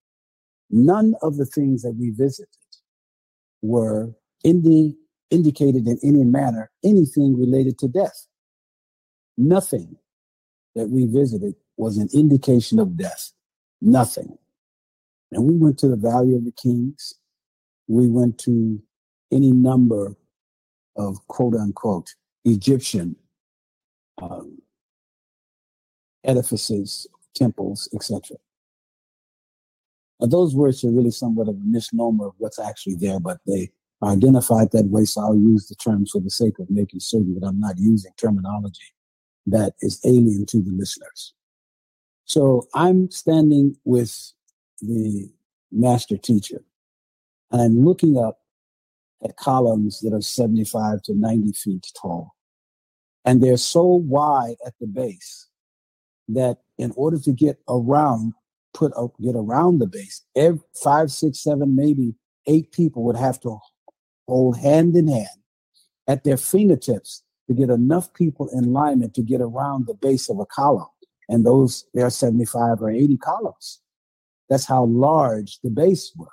none of the things that we visited were indi- indicated in any manner anything related to death. Nothing that we visited was an indication of death. Nothing. And we went to the Valley of the Kings. We went to any number of quote unquote Egyptian um, edifices, temples, etc. Those words are really somewhat of a misnomer of what's actually there, but they are identified that way. So I'll use the terms for the sake of making certain that I'm not using terminology that is alien to the listeners. So I'm standing with the master teacher and I'm looking up at columns that are 75 to 90 feet tall. And they're so wide at the base that in order to get around, put a, get around the base, every five, six, seven, maybe eight people would have to hold hand in hand at their fingertips to get enough people in alignment to get around the base of a column. And those, there are 75 or 80 columns. That's how large the base were.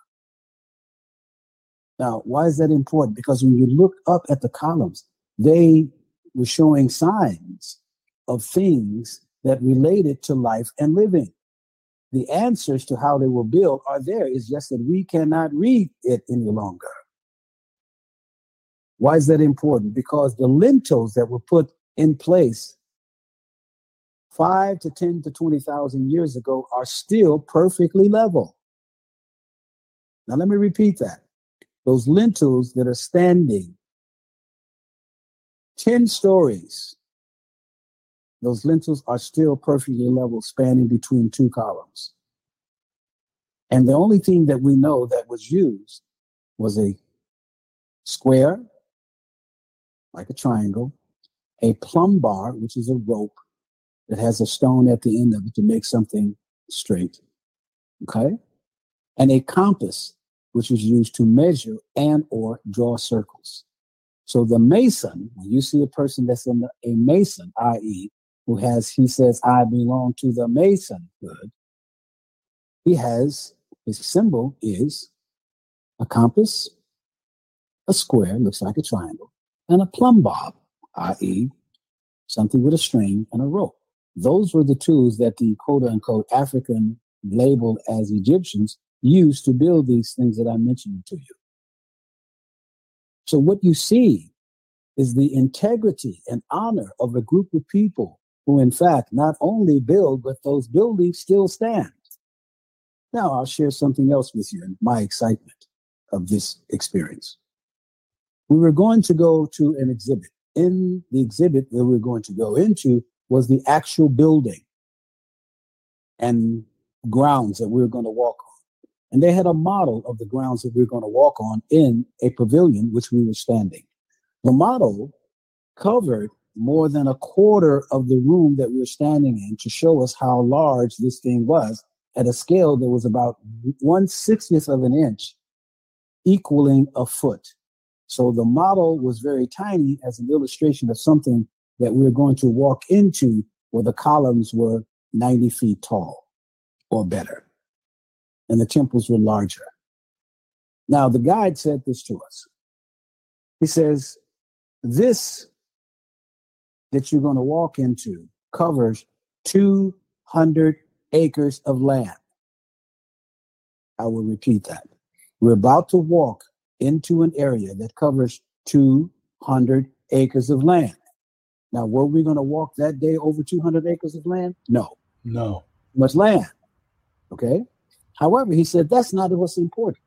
Now, why is that important? Because when you look up at the columns, they were showing signs of things that related to life and living. The answers to how they were built are there. It's just that we cannot read it any longer. Why is that important? Because the lintels that were put in place five to 10 to 20,000 years ago are still perfectly level. Now, let me repeat that. Those lintels that are standing 10 stories, those lintels are still perfectly level, spanning between two columns. And the only thing that we know that was used was a square, like a triangle, a plumb bar, which is a rope that has a stone at the end of it to make something straight. Okay? And a compass, which was used to measure and or draw circles. So the mason, when you see a person that's in the, a mason, i.e., who has, he says, I belong to the masonhood, he has, his symbol is a compass, a square, looks like a triangle, and a plumb bob, i.e., something with a string and a rope. Those were the tools that the quote unquote African labeled as Egyptians used to build these things that I mentioned to you. So what you see is the integrity and honor of a group of people who, in fact, not only build, but those buildings still stand. Now, I'll share something else with you in my excitement of this experience. We were going to go to an exhibit. In the exhibit that we were going to go into was the actual building and grounds that we were going to walk. And they had a model of the grounds that we were going to walk on in a pavilion, which we were standing. The model covered more than a quarter of the room that we were standing in to show us how large this thing was at a scale that was about one sixtieth of an inch, equaling a foot. So the model was very tiny as an illustration of something that we were going to walk into where the columns were 90 feet tall or better, and the temples were larger. Now, the guide said this to us. He says, This that you're going to walk into covers 200 acres of land. I will repeat that. We're about to walk into an area that covers 200 acres of land. Now, were we going to walk that day over 200 acres of land? No. No. Much land. Okay. However, he said that's not what's important.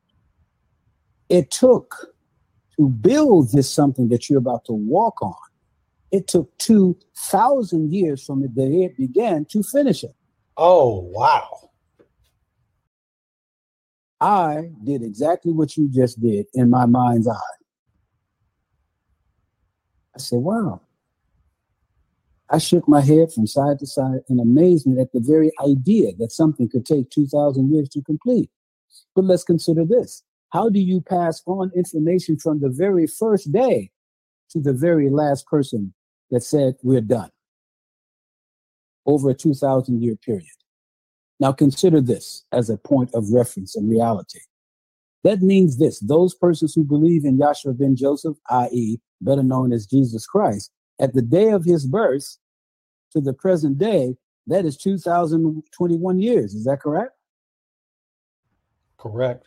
It took to build this something that you're about to walk on It took 2,000 years from the day it began to finish it. Oh, wow. I did exactly what you just did in my mind's eye. I said, wow. I shook my head from side to side in amazement at the very idea that something could take 2,000 years to complete. But let's consider this. How do you pass on information from the very first day to the very last person that said, We're done? Over a 2,000 year period. Now consider this as a point of reference and reality. That means this those persons who believe in Yahshua ben Joseph, i.e., better known as Jesus Christ, at the day of his birth to the present day, that is 2021 years. Is that correct? Correct.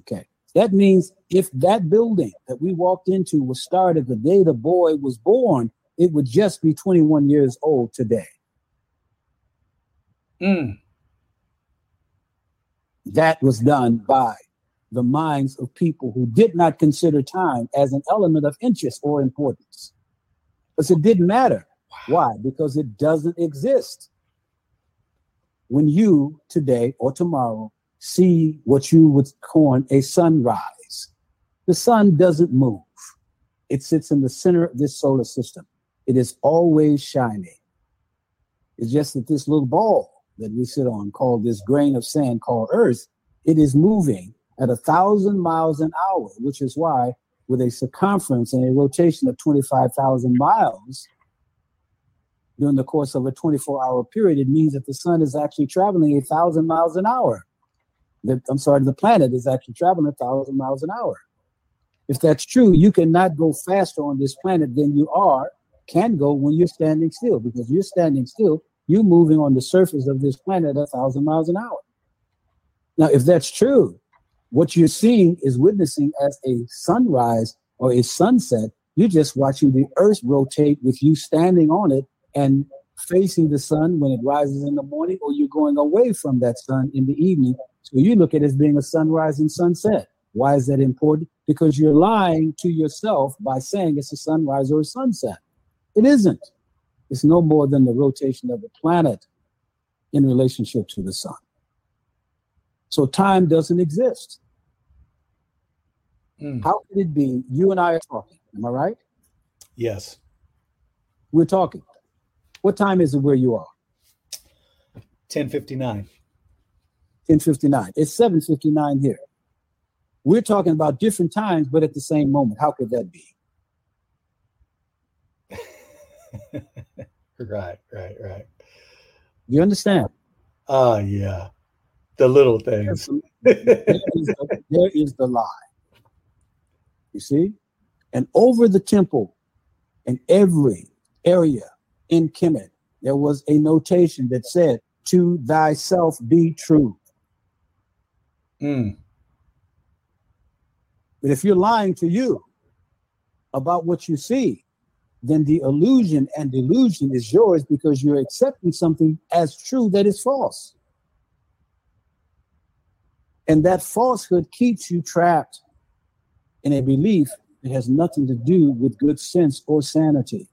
Okay. That means if that building that we walked into was started the day the boy was born, it would just be 21 years old today. Mm. That was done by the minds of people who did not consider time as an element of interest or importance. Because it didn't matter. Why? Because it doesn't exist. When you today or tomorrow see what you would call a sunrise, the sun doesn't move. It sits in the center of this solar system. It is always shining. It's just that this little ball that we sit on, called this grain of sand called Earth, it is moving at a thousand miles an hour, which is why, with a circumference and a rotation of 25,000 miles during the course of a 24 hour period, it means that the sun is actually traveling a thousand miles an hour. The, I'm sorry, the planet is actually traveling a thousand miles an hour. If that's true, you cannot go faster on this planet than you are, can go when you're standing still, because you're standing still you're moving on the surface of this planet a thousand miles an hour. Now, if that's true, what you're seeing is witnessing as a sunrise or a sunset. You're just watching the earth rotate with you standing on it and facing the sun when it rises in the morning, or you're going away from that sun in the evening. So you look at it as being a sunrise and sunset. Why is that important? Because you're lying to yourself by saying it's a sunrise or a sunset. It isn't It's no more than the rotation of the planet in relationship to the sun. So time doesn't exist. Mm. How could it be you and I are talking? Am I right? Yes. We're talking. What time is it where you are? 1059. 1059. It's 759 here. We're talking about different times, but at the same moment. How could that be? <laughs> right, right, right. You understand? Ah, yeah. The little things. there, is the, there is the lie. You see? And over the temple in every area in Kemet, there was a notation that said, To thyself be true. Mm. But if you're lying to you about what you see, then the illusion and delusion is yours because you're accepting something as true that is false. And that falsehood keeps you trapped in a belief that has nothing to do with good sense or sanity.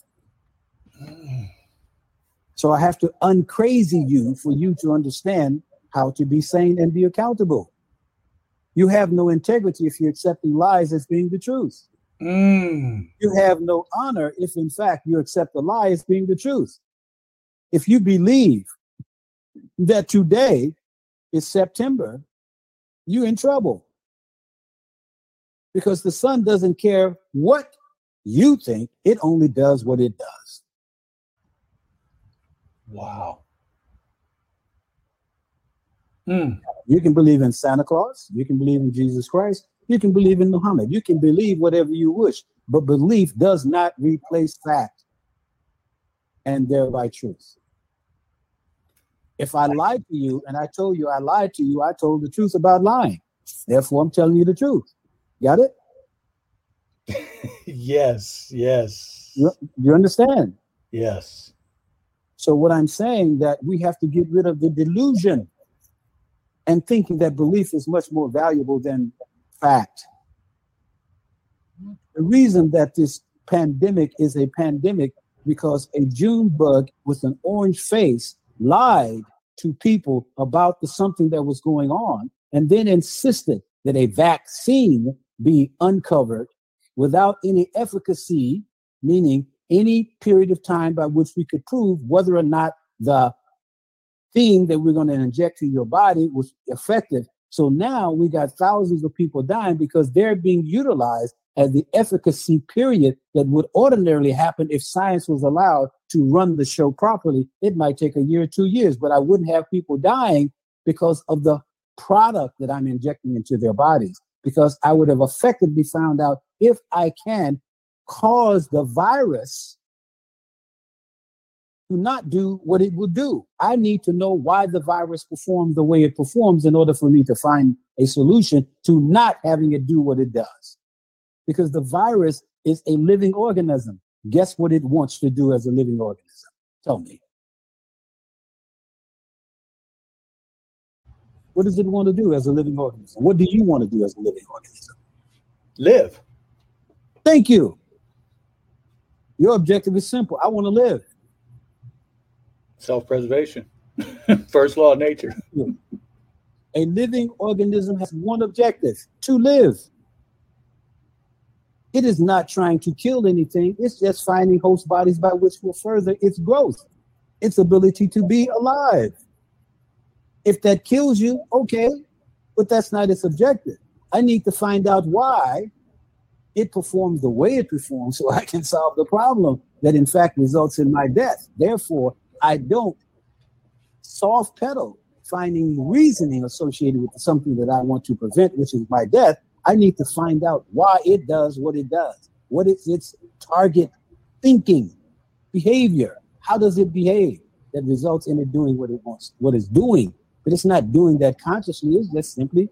So I have to uncrazy you for you to understand how to be sane and be accountable. You have no integrity if you're accepting lies as being the truth. Mm. You have no honor if, in fact, you accept the lie as being the truth. If you believe that today is September, you're in trouble because the sun doesn't care what you think, it only does what it does. Wow. Mm. You can believe in Santa Claus, you can believe in Jesus Christ, you can believe in Muhammad. You can believe whatever you wish, but belief does not replace fact and thereby truth. If I lied to you and I told you I lied to you, I told the truth about lying. Therefore, I'm telling you the truth. Got it? <laughs> yes, yes. You, you understand? Yes. So what I'm saying that we have to get rid of the delusion and thinking that belief is much more valuable than fact. The reason that this pandemic is a pandemic because a June bug with an orange face lied to people about the something that was going on and then insisted that a vaccine be uncovered without any efficacy, meaning any period of time by which we could prove whether or not the thing that we're going to inject to your body was effective. So now we got thousands of people dying because they're being utilized as the efficacy period that would ordinarily happen if science was allowed to run the show properly. It might take a year or two years, but I wouldn't have people dying because of the product that I'm injecting into their bodies, because I would have effectively found out if I can cause the virus to not do what it will do. I need to know why the virus performs the way it performs in order for me to find a solution to not having it do what it does. Because the virus is a living organism. Guess what it wants to do as a living organism? Tell me. What does it want to do as a living organism? What do you want to do as a living organism? Live. Thank you. Your objective is simple. I want to live. Self preservation. <laughs> First law of nature. A living organism has one objective to live. It is not trying to kill anything, it's just finding host bodies by which will further its growth, its ability to be alive. If that kills you, okay, but that's not its objective. I need to find out why it performs the way it performs so I can solve the problem that in fact results in my death. Therefore, I don't soft pedal finding reasoning associated with something that I want to prevent, which is my death. I need to find out why it does what it does. What is its target thinking, behavior? How does it behave that results in it doing what it wants, what it's doing? But it's not doing that consciously. It's just simply,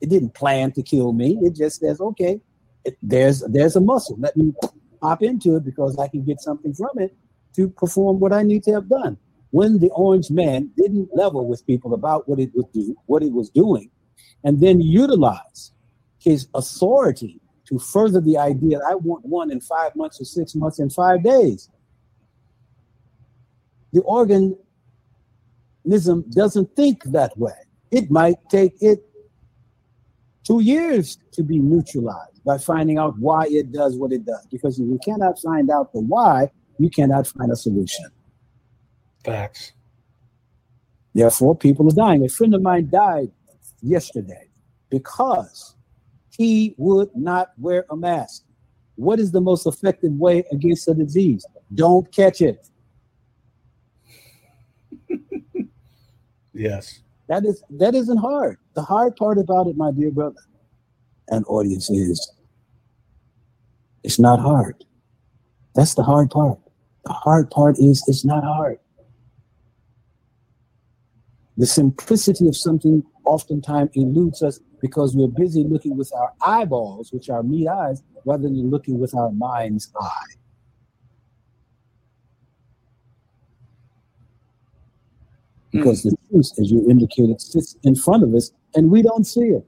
it didn't plan to kill me. It just says, okay, it, there's there's a muscle. Let me pop into it because I can get something from it to perform what I need to have done. When the orange man didn't level with people about what it would do, what it was doing, and then utilize his authority to further the idea that I want one in five months or six months in five days. The organism doesn't think that way. It might take it two years to be neutralized by finding out why it does what it does. Because if you cannot find out the why, you cannot find a solution. Facts. Therefore, people are dying. A friend of mine died yesterday because he would not wear a mask. What is the most effective way against a disease? Don't catch it. <laughs> yes. That is that isn't hard. The hard part about it, my dear brother and audience, is it's not hard. That's the hard part. The hard part is it's not hard. The simplicity of something oftentimes eludes us because we're busy looking with our eyeballs, which are meat eyes, rather than looking with our mind's eye. Because the truth, as you indicated, sits in front of us and we don't see it.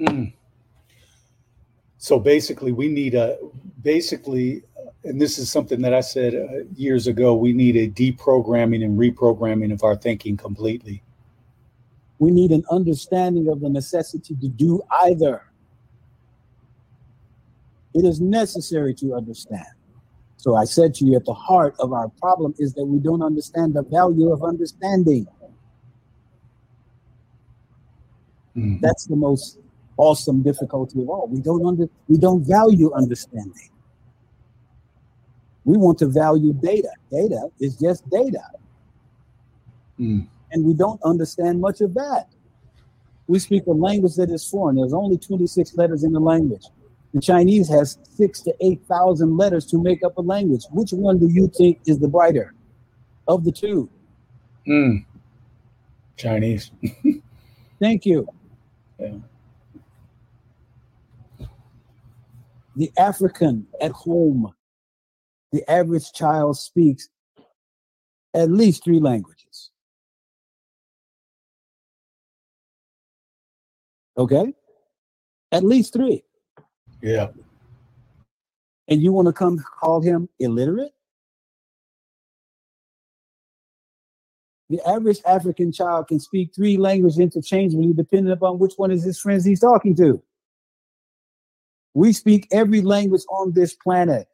Mm. So basically, we need a basically, and this is something that I said uh, years ago. We need a deprogramming and reprogramming of our thinking completely. We need an understanding of the necessity to do either. It is necessary to understand. So I said to you, at the heart of our problem is that we don't understand the value of understanding. Mm-hmm. That's the most awesome difficulty of all. We don't under, we don't value understanding. We want to value data. Data is just data. Mm. And we don't understand much of that. We speak a language that is foreign. There's only 26 letters in the language. The Chinese has six to 8,000 letters to make up a language. Which one do you think is the brighter of the two? Mm. Chinese. <laughs> Thank you. Yeah. The African at home, the average child speaks at least three languages. Okay? At least three. Yeah. And you want to come call him illiterate? The average African child can speak three languages interchangeably, depending upon which one is his friends he's talking to. We speak every language on this planet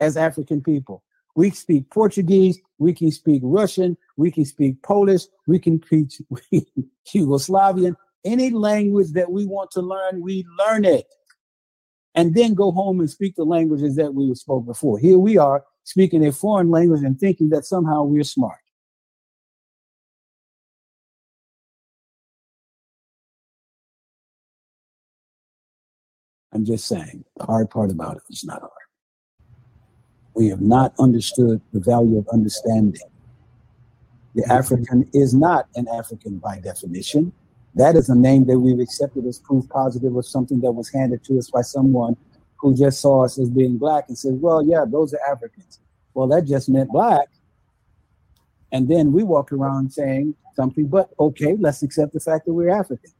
as African people. We speak Portuguese, we can speak Russian, we can speak Polish, we can speak <laughs> Yugoslavian. Any language that we want to learn, we learn it. And then go home and speak the languages that we spoke before. Here we are speaking a foreign language and thinking that somehow we're smart. I'm just saying, the hard part about it is not hard. We have not understood the value of understanding. The African is not an African by definition. That is a name that we've accepted as proof positive of something that was handed to us by someone who just saw us as being black and said, well, yeah, those are Africans. Well, that just meant black. And then we walk around saying something, but okay, let's accept the fact that we're African.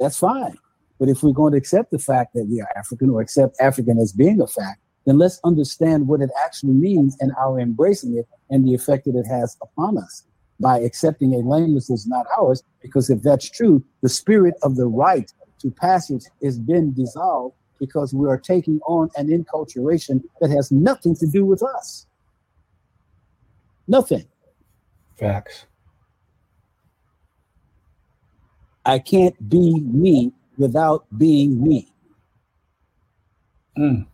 That's fine. But if we're going to accept the fact that we are African or accept African as being a fact, then let's understand what it actually means and our embracing it and the effect that it has upon us by accepting a language that's not ours. Because if that's true, the spirit of the rite to passage has been dissolved because we are taking on an enculturation that has nothing to do with us. Nothing. Facts. I can't be me without being me. Mm.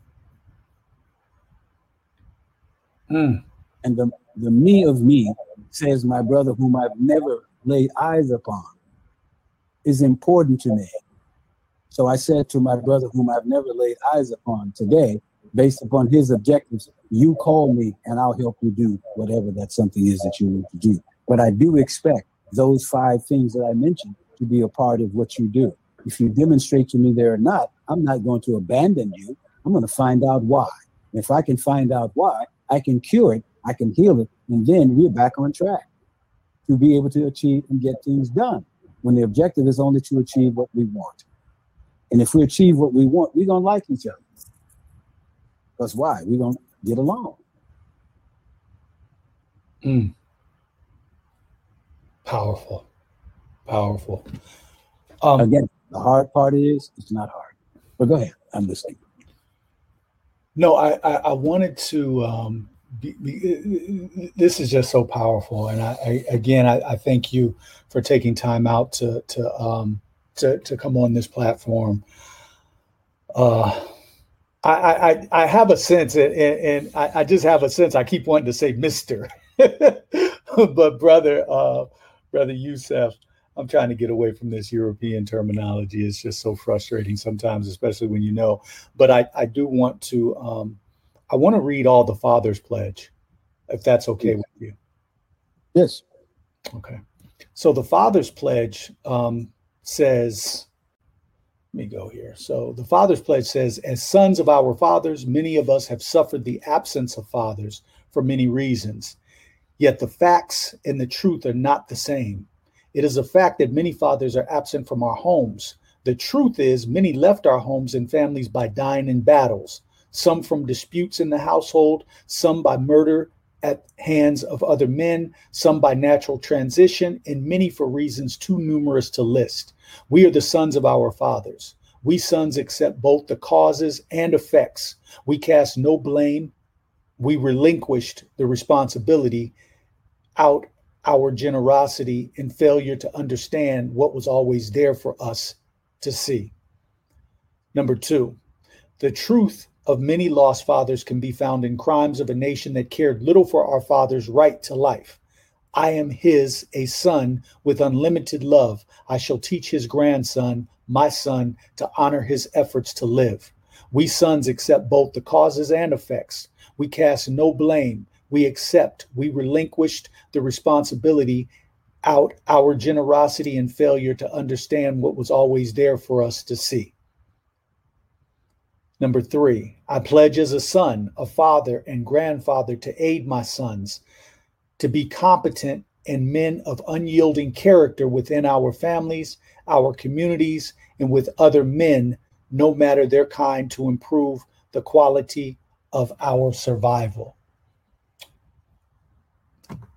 Mm. And the, the me of me, says my brother, whom I've never laid eyes upon, is important to me. So I said to my brother, whom I've never laid eyes upon today, based upon his objectives, you call me and I'll help you do whatever that something is that you need to do. But I do expect those five things that I mentioned to be a part of what you do. If you demonstrate to me they're not, I'm not going to abandon you. I'm going to find out why. If I can find out why, I can cure it, I can heal it, and then we're back on track to be able to achieve and get things done. When the objective is only to achieve what we want. And if we achieve what we want, we're going to like each other. Because why? We're going to get along. Mm. Powerful. Powerful. Um, Again, the hard part is it's not hard. But go ahead. I'm listening. No, I, I, I wanted to. Um, be, be, this is just so powerful, and I, I again I, I, thank you for taking time out to to um, to, to come on this platform. Uh, I, I I have a sense, and, and I, I just have a sense. I keep wanting to say Mister, <laughs> but brother, uh, brother Yusef, I'm trying to get away from this European terminology. It's just so frustrating sometimes, especially when you know. But I, I do want to um, I want to read all the Father's pledge, if that's okay with you. Yes. Okay. So the Father's pledge um, says, let me go here. So the Father's pledge says, as sons of our fathers, many of us have suffered the absence of fathers for many reasons. Yet the facts and the truth are not the same. It is a fact that many fathers are absent from our homes. The truth is, many left our homes and families by dying in battles, some from disputes in the household, some by murder at hands of other men, some by natural transition, and many for reasons too numerous to list. We are the sons of our fathers. We sons accept both the causes and effects. We cast no blame. We relinquished the responsibility out our generosity and failure to understand what was always there for us to see. Number two, the truth of many lost fathers can be found in crimes of a nation that cared little for our father's right to life. I am his, a son with unlimited love. I shall teach his grandson, my son, to honor his efforts to live. We sons accept both the causes and effects. We cast no blame we accept, we relinquished the responsibility out our generosity and failure to understand what was always there for us to see. Number three, I pledge as a son, a father, and grandfather to aid my sons to be competent and men of unyielding character within our families, our communities, and with other men no matter their kind, to improve the quality of our survival.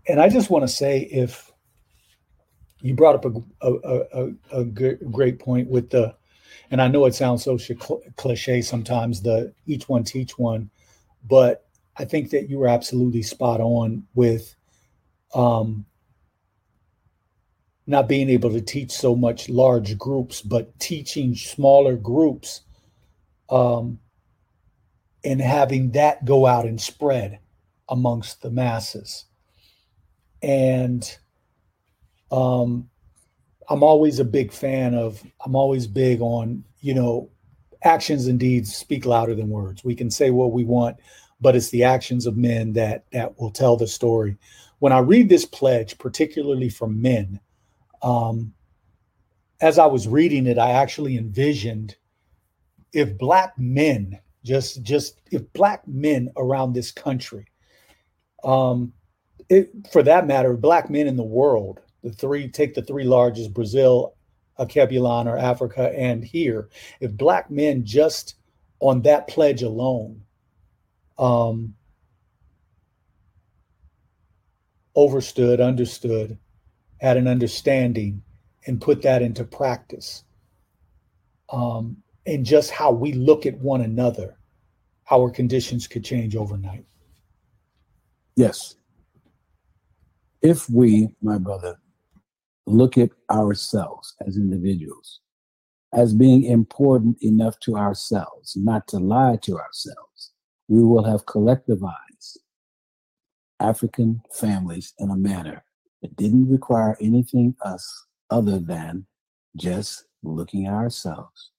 And I just want to say if you brought up a, a, a, a great point with the, and I know it sounds so cliche sometimes, the each one teach one, but I think that you were absolutely spot on with um, not being able to teach so much large groups, but teaching smaller groups um, and having that go out and spread amongst the masses. And um, I'm always a big fan of, I'm always big on, you know, actions and deeds speak louder than words. We can say what we want, but it's the actions of men that that will tell the story. When I read this pledge, particularly for men, um, as I was reading it, I actually envisioned if black men, just just if black men around this country, um, it, for that matter, black men in the world, the three take the three largest Brazil, Alkebulan, or Africa, and here, if black men just on that pledge alone, um, overstood, understood had an understanding and put that into practice. Um, and just how we look at one another, our conditions could change overnight. Yes. If we, my brother, look at ourselves as individuals as being important enough to ourselves, not to lie to ourselves, we will have collectivized African families in a manner that didn't require anything us other than just looking at ourselves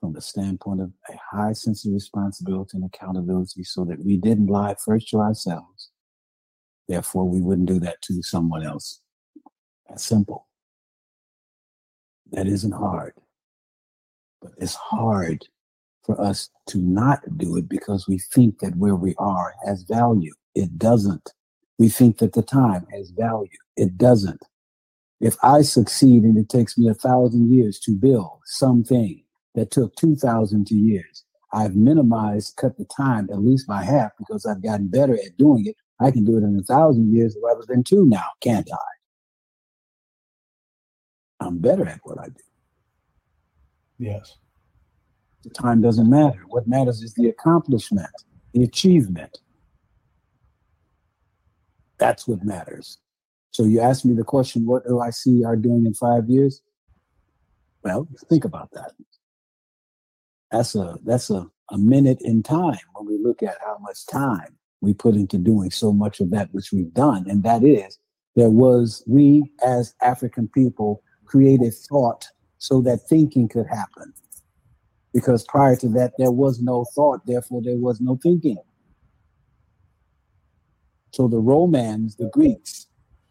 from the standpoint of a high sense of responsibility and accountability so that we didn't lie first to ourselves. Therefore, we wouldn't do that to someone else. That's simple. That isn't hard. But it's hard for us to not do it because we think that where we are has value. It doesn't. We think that the time has value. It doesn't. If I succeed and it takes me a thousand years to build something that took 2,000 years, I've minimized, cut the time at least by half because I've gotten better at doing it. I can do it in a thousand years rather than two now, can't I? I'm better at what I do. Yes. The time doesn't matter. What matters is the accomplishment, the achievement. That's what matters. So you asked me the question, what do I see our doing in five years? Well, think about that. That's a that's a, a minute in time when we look at how much time we put into doing so much of that which we've done. And that is there was we as African people created thought so that thinking could happen. Because prior to that, there was no thought, therefore there was no thinking. So the Romans, the Greeks,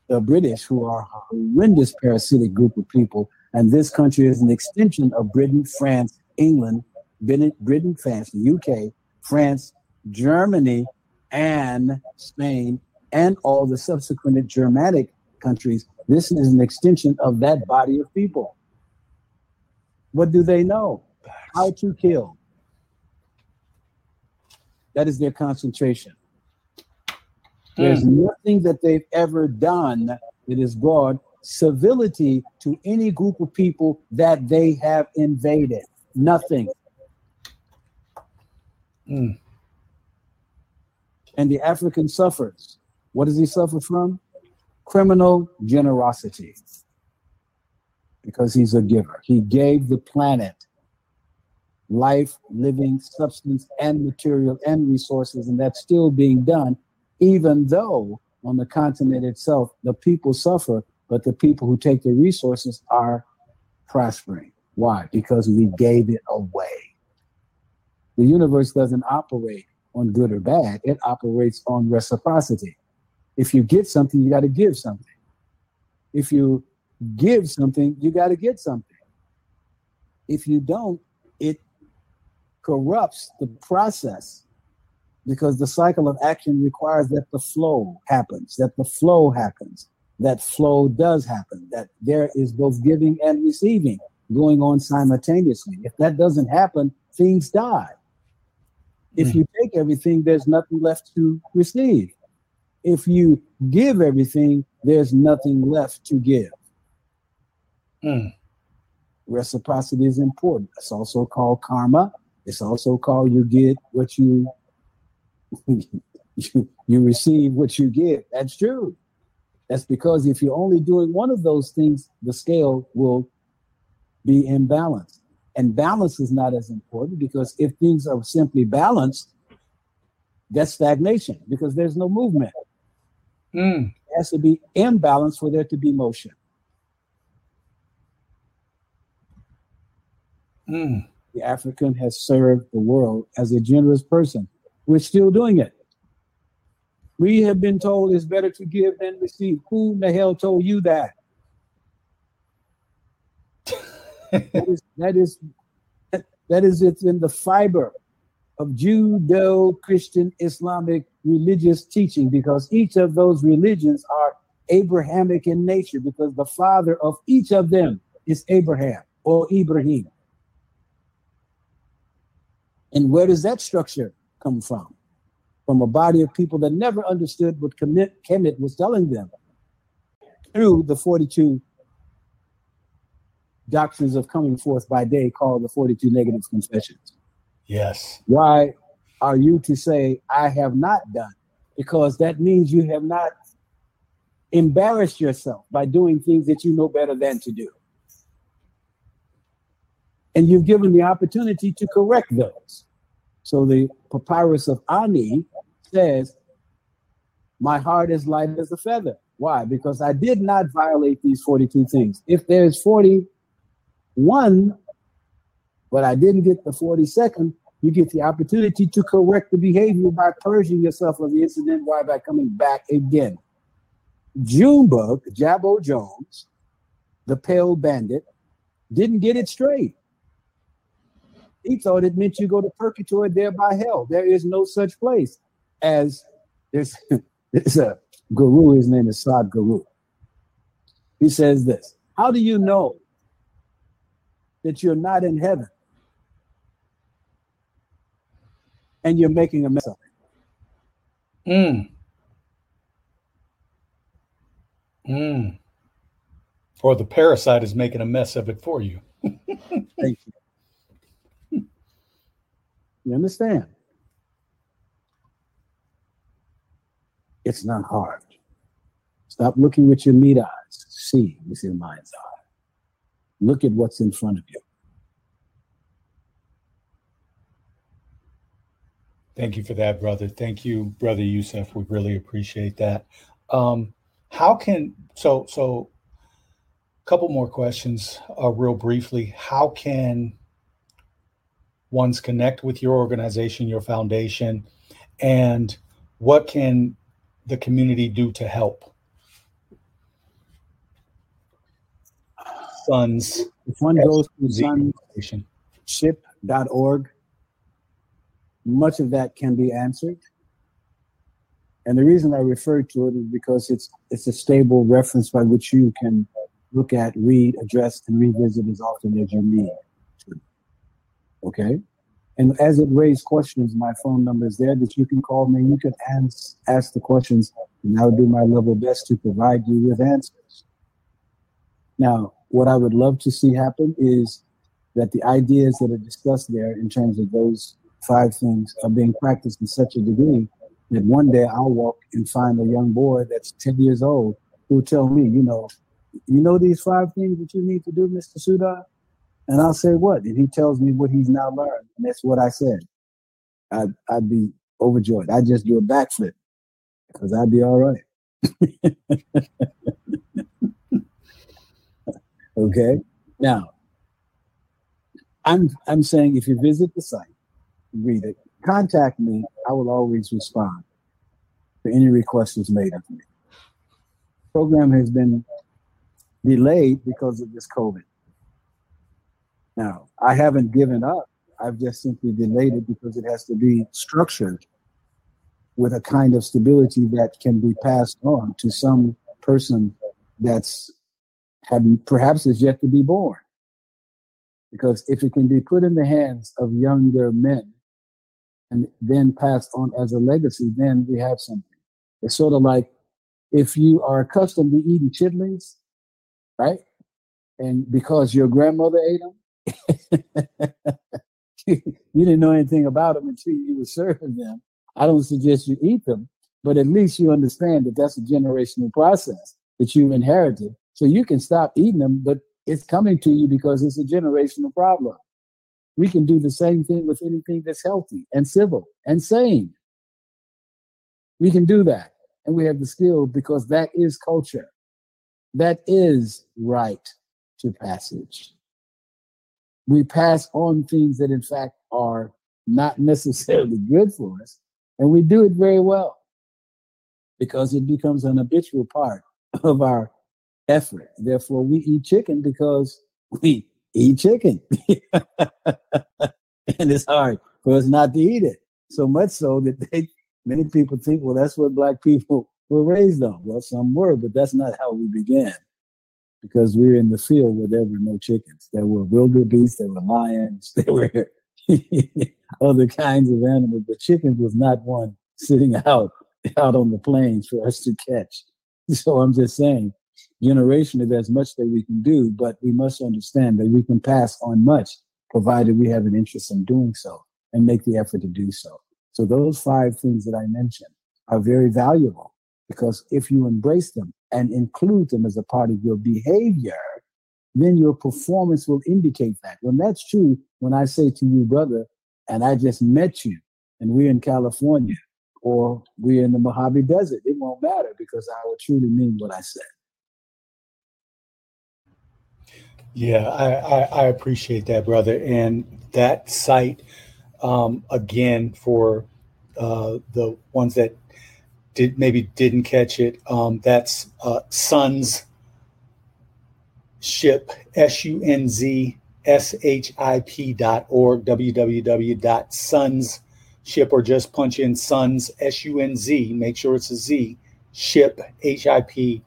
the British, who are a horrendous parasitic group of people, and this country is an extension of Britain, France, England, Britain, France, the UK, France, Germany, and Spain, and all the subsequent Germanic countries. This is an extension of that body of people. What do they know? How to kill. That is their concentration. There's mm. nothing that they've ever done that has brought civility to any group of people that they have invaded. Nothing. Mm. And the African suffers. What does he suffer from? Criminal generosity. Because he's a giver. He gave the planet life, living, substance, and material and resources, and that's still being done even though on the continent itself, the people suffer, but the people who take the resources are prospering. Why? Because we gave it away. The universe doesn't operate on good or bad, it operates on reciprocity. If you get something, you got to give something. If you give something, you got to get something. If you don't, it corrupts the process because the cycle of action requires that the flow happens, that the flow happens, that flow does happen, that there is both giving and receiving. going on simultaneously. If that doesn't happen, things die. If mm. you take everything, there's nothing left to receive. If you give everything, there's nothing left to give. Mm. Reciprocity is important. It's also called karma. It's also called you get what you <laughs> you, you receive what you give. That's true. That's because if you're only doing one of those things, the scale will be imbalanced. And balance is not as important because if things are simply balanced, that's stagnation because there's no movement. Mm. It has to be imbalanced for there to be motion. Mm. The African has served the world as a generous person. We're still doing it. We have been told it's better to give than receive. Who in the hell told you that? That is that is that is it's in the fiber of Judeo Christian Islamic religious teaching because each of those religions are Abrahamic in nature because the father of each of them is Abraham or Ibrahim. And where does that structure come from? From a body of people that never understood what Kemet was telling them through the 42 doctrines of coming forth by day called the 42 negative confessions. Yes. Why are you to say, I have not done? Because that means you have not embarrassed yourself by doing things that you know better than to do. And you've given the opportunity to correct those. So the papyrus of Ani says, My heart is light as a feather. Why? Because I did not violate these 42 things. If there's 41, but I didn't get the 42nd, you get the opportunity to correct the behavior by purging yourself of the incident. Why? By coming back again. Junebug, Jabbo Jones, the pale bandit, didn't get it straight. He thought it meant you go to purgatory, thereby hell. There is no such place as there's, <laughs> there's a guru, his name is Sadhguru. He says this How do you know that you're not in heaven and you're making a mess of it? Mm. Mm. Or the parasite is making a mess of it for you. <laughs> Thank you. You understand? It's not hard. Stop looking with your meat eyes. See with your mind's eye. Look at what's in front of you. Thank you for that, brother. Thank you, brother Yusef. We really appreciate that. Um, how can so so? A couple more questions, uh, real briefly. How can ones connect with your organization, your foundation, and what can the community do to help? Sunz. If one goes to sunzship.org, much of that can be answered. And the reason I refer to it is because it's it's a stable reference by which you can look at, read, address, and revisit as often as you need. Okay. And as it raises questions, my phone number is there that you can call me. You can ask, ask the questions, and I'll do my level best to provide you with answers. Now, what I would love to see happen is that the ideas that are discussed there in terms of those five things are being practiced in such a degree that one day I'll walk and find a young boy that's 10 years old who will tell me, you know, you know these five things that you need to do, Mr. Sulton? And I'll say, what? And he tells me what he's now learned. And that's what I said. I'd, I'd be overjoyed. I'd just do a backflip because I'd be all right. <laughs> okay. Now, I'm I'm saying if you visit the site, read it, contact me. I will always respond to any requests made of me. Program has been delayed because of this COVID. Now, I haven't given up. I've just simply delayed it because it has to be structured with a kind of stability that can be passed on to some person that's had perhaps is yet to be born. Because if it can be put in the hands of younger men and then passed on as a legacy, then we have something. It's sort of like if you are accustomed to eating chitlins, right? And because your grandmother ate them, <laughs> you didn't know anything about them until you were serving them. I don't suggest you eat them, but at least you understand that that's a generational process that you inherited. So you can stop eating them, but it's coming to you because it's a generational problem. We can do the same thing with anything that's healthy and civil and sane. We can do that. And we have the skill because that is culture. That is rite to passage. We pass on things that, in fact, are not necessarily good for us, and we do it very well because it becomes an habitual part of our effort. Therefore, we eat chicken because we eat chicken. <laughs> and it's hard for us not to eat it. So much so that they, many people think, well, that's what black people were raised on. Well, some were, but that's not how we began. Because we were in the field where there were no chickens. There were wildebeest, there were lions, <laughs> there were <laughs> other kinds of animals, but chickens was not one sitting out out on the plains for us to catch. So I'm just saying, generationally, there's much that we can do, but we must understand that we can pass on much, provided we have an interest in doing so and make the effort to do so. So those five things that I mentioned are very valuable because if you embrace them and include them as a part of your behavior, then your performance will indicate that. When that's true, when I say to you, brother, and I just met you, and we're in California, or we're in the Mojave Desert, it won't matter because I will truly mean what I said. Yeah, I, I, I appreciate that, brother. And that site, um, again, for uh, the ones that did maybe didn't catch it, um, that's uh, Sunz Ship, S U N Z S H I P dot org, www.sunz ship, or just punch in Sunz S U N Z, make sure it's a Z, ship, H I P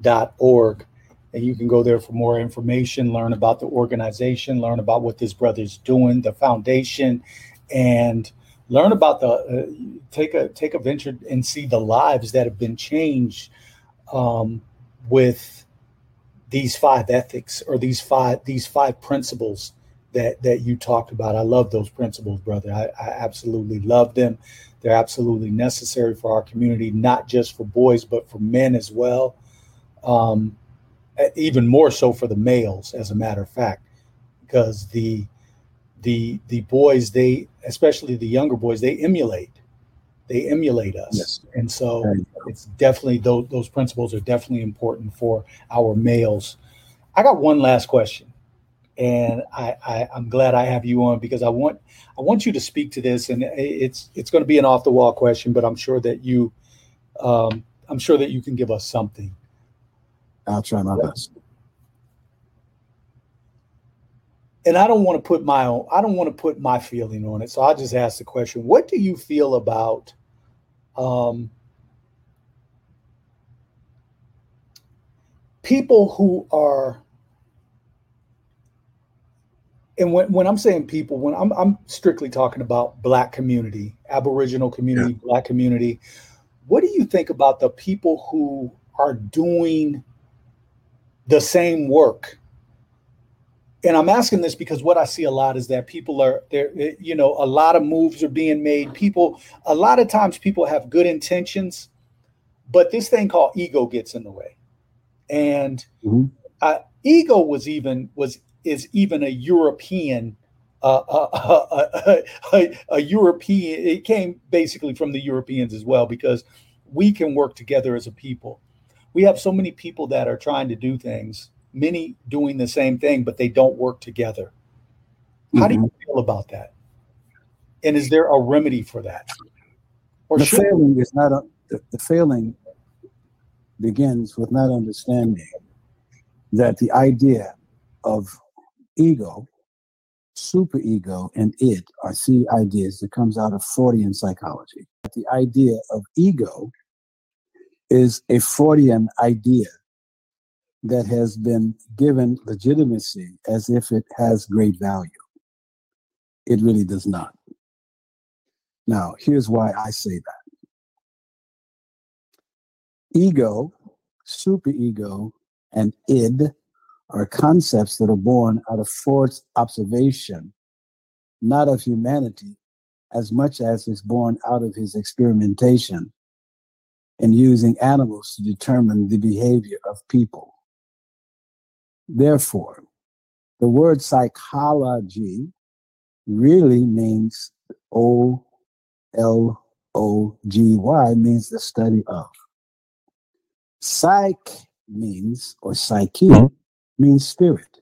dot org. And you can go there for more information, learn about the organization, learn about what this brother's doing, the foundation, and learn about the uh, take a take a venture and see the lives that have been changed um, with these five ethics or these five these five principles that that you talked about. I love those principles, brother. I, I absolutely love them. They're absolutely necessary for our community, not just for boys, but for men as well. Um, even more so for the males, as a matter of fact, because the the the boys they especially the younger boys they emulate they emulate us. Yes. and so it's definitely those, those principles are definitely important for our males. I got one last question and I, I i'm glad i have you on because i want i want you to speak to this and it's it's going to be an off the wall question but i'm sure that you um, i'm sure that you can give us something i'll try my best and I don't want to put my own, I don't want to put my feeling on it. So I'll just ask the question: What do you feel about um, people who are and when, when I'm saying people, when I'm, I'm strictly talking about black community, Aboriginal community, yeah. black community, what do you think about the people who are doing the same work? And I'm asking this because what I see a lot is that people are there, you know, a lot of moves are being made. People, a lot of times people have good intentions, but this thing called ego gets in the way. And mm-hmm. uh, ego was even was is even a European uh, uh, <laughs> a, a, European. It came basically from the Europeans as well because we can work together as a people. We have so many people that are trying to do things many doing the same thing, but they don't work together. How mm-hmm. do you mm-hmm. feel about that? And is there a remedy for that? Or the failing is not a, the, the failing begins with not understanding that the idea of ego, superego, and it are three ideas that comes out of Freudian psychology. The idea of ego is a Freudian idea that has been given legitimacy as if it has great value. It really does not. Now, here's why I say that ego, superego, and id are concepts that are born out of Freud's observation, not of humanity, as much as is born out of his experimentation and using animals to determine the behavior of people. Therefore, the word psychology really means O L O G Y, means the study of. Psych means, or psyche, hmm? means spirit.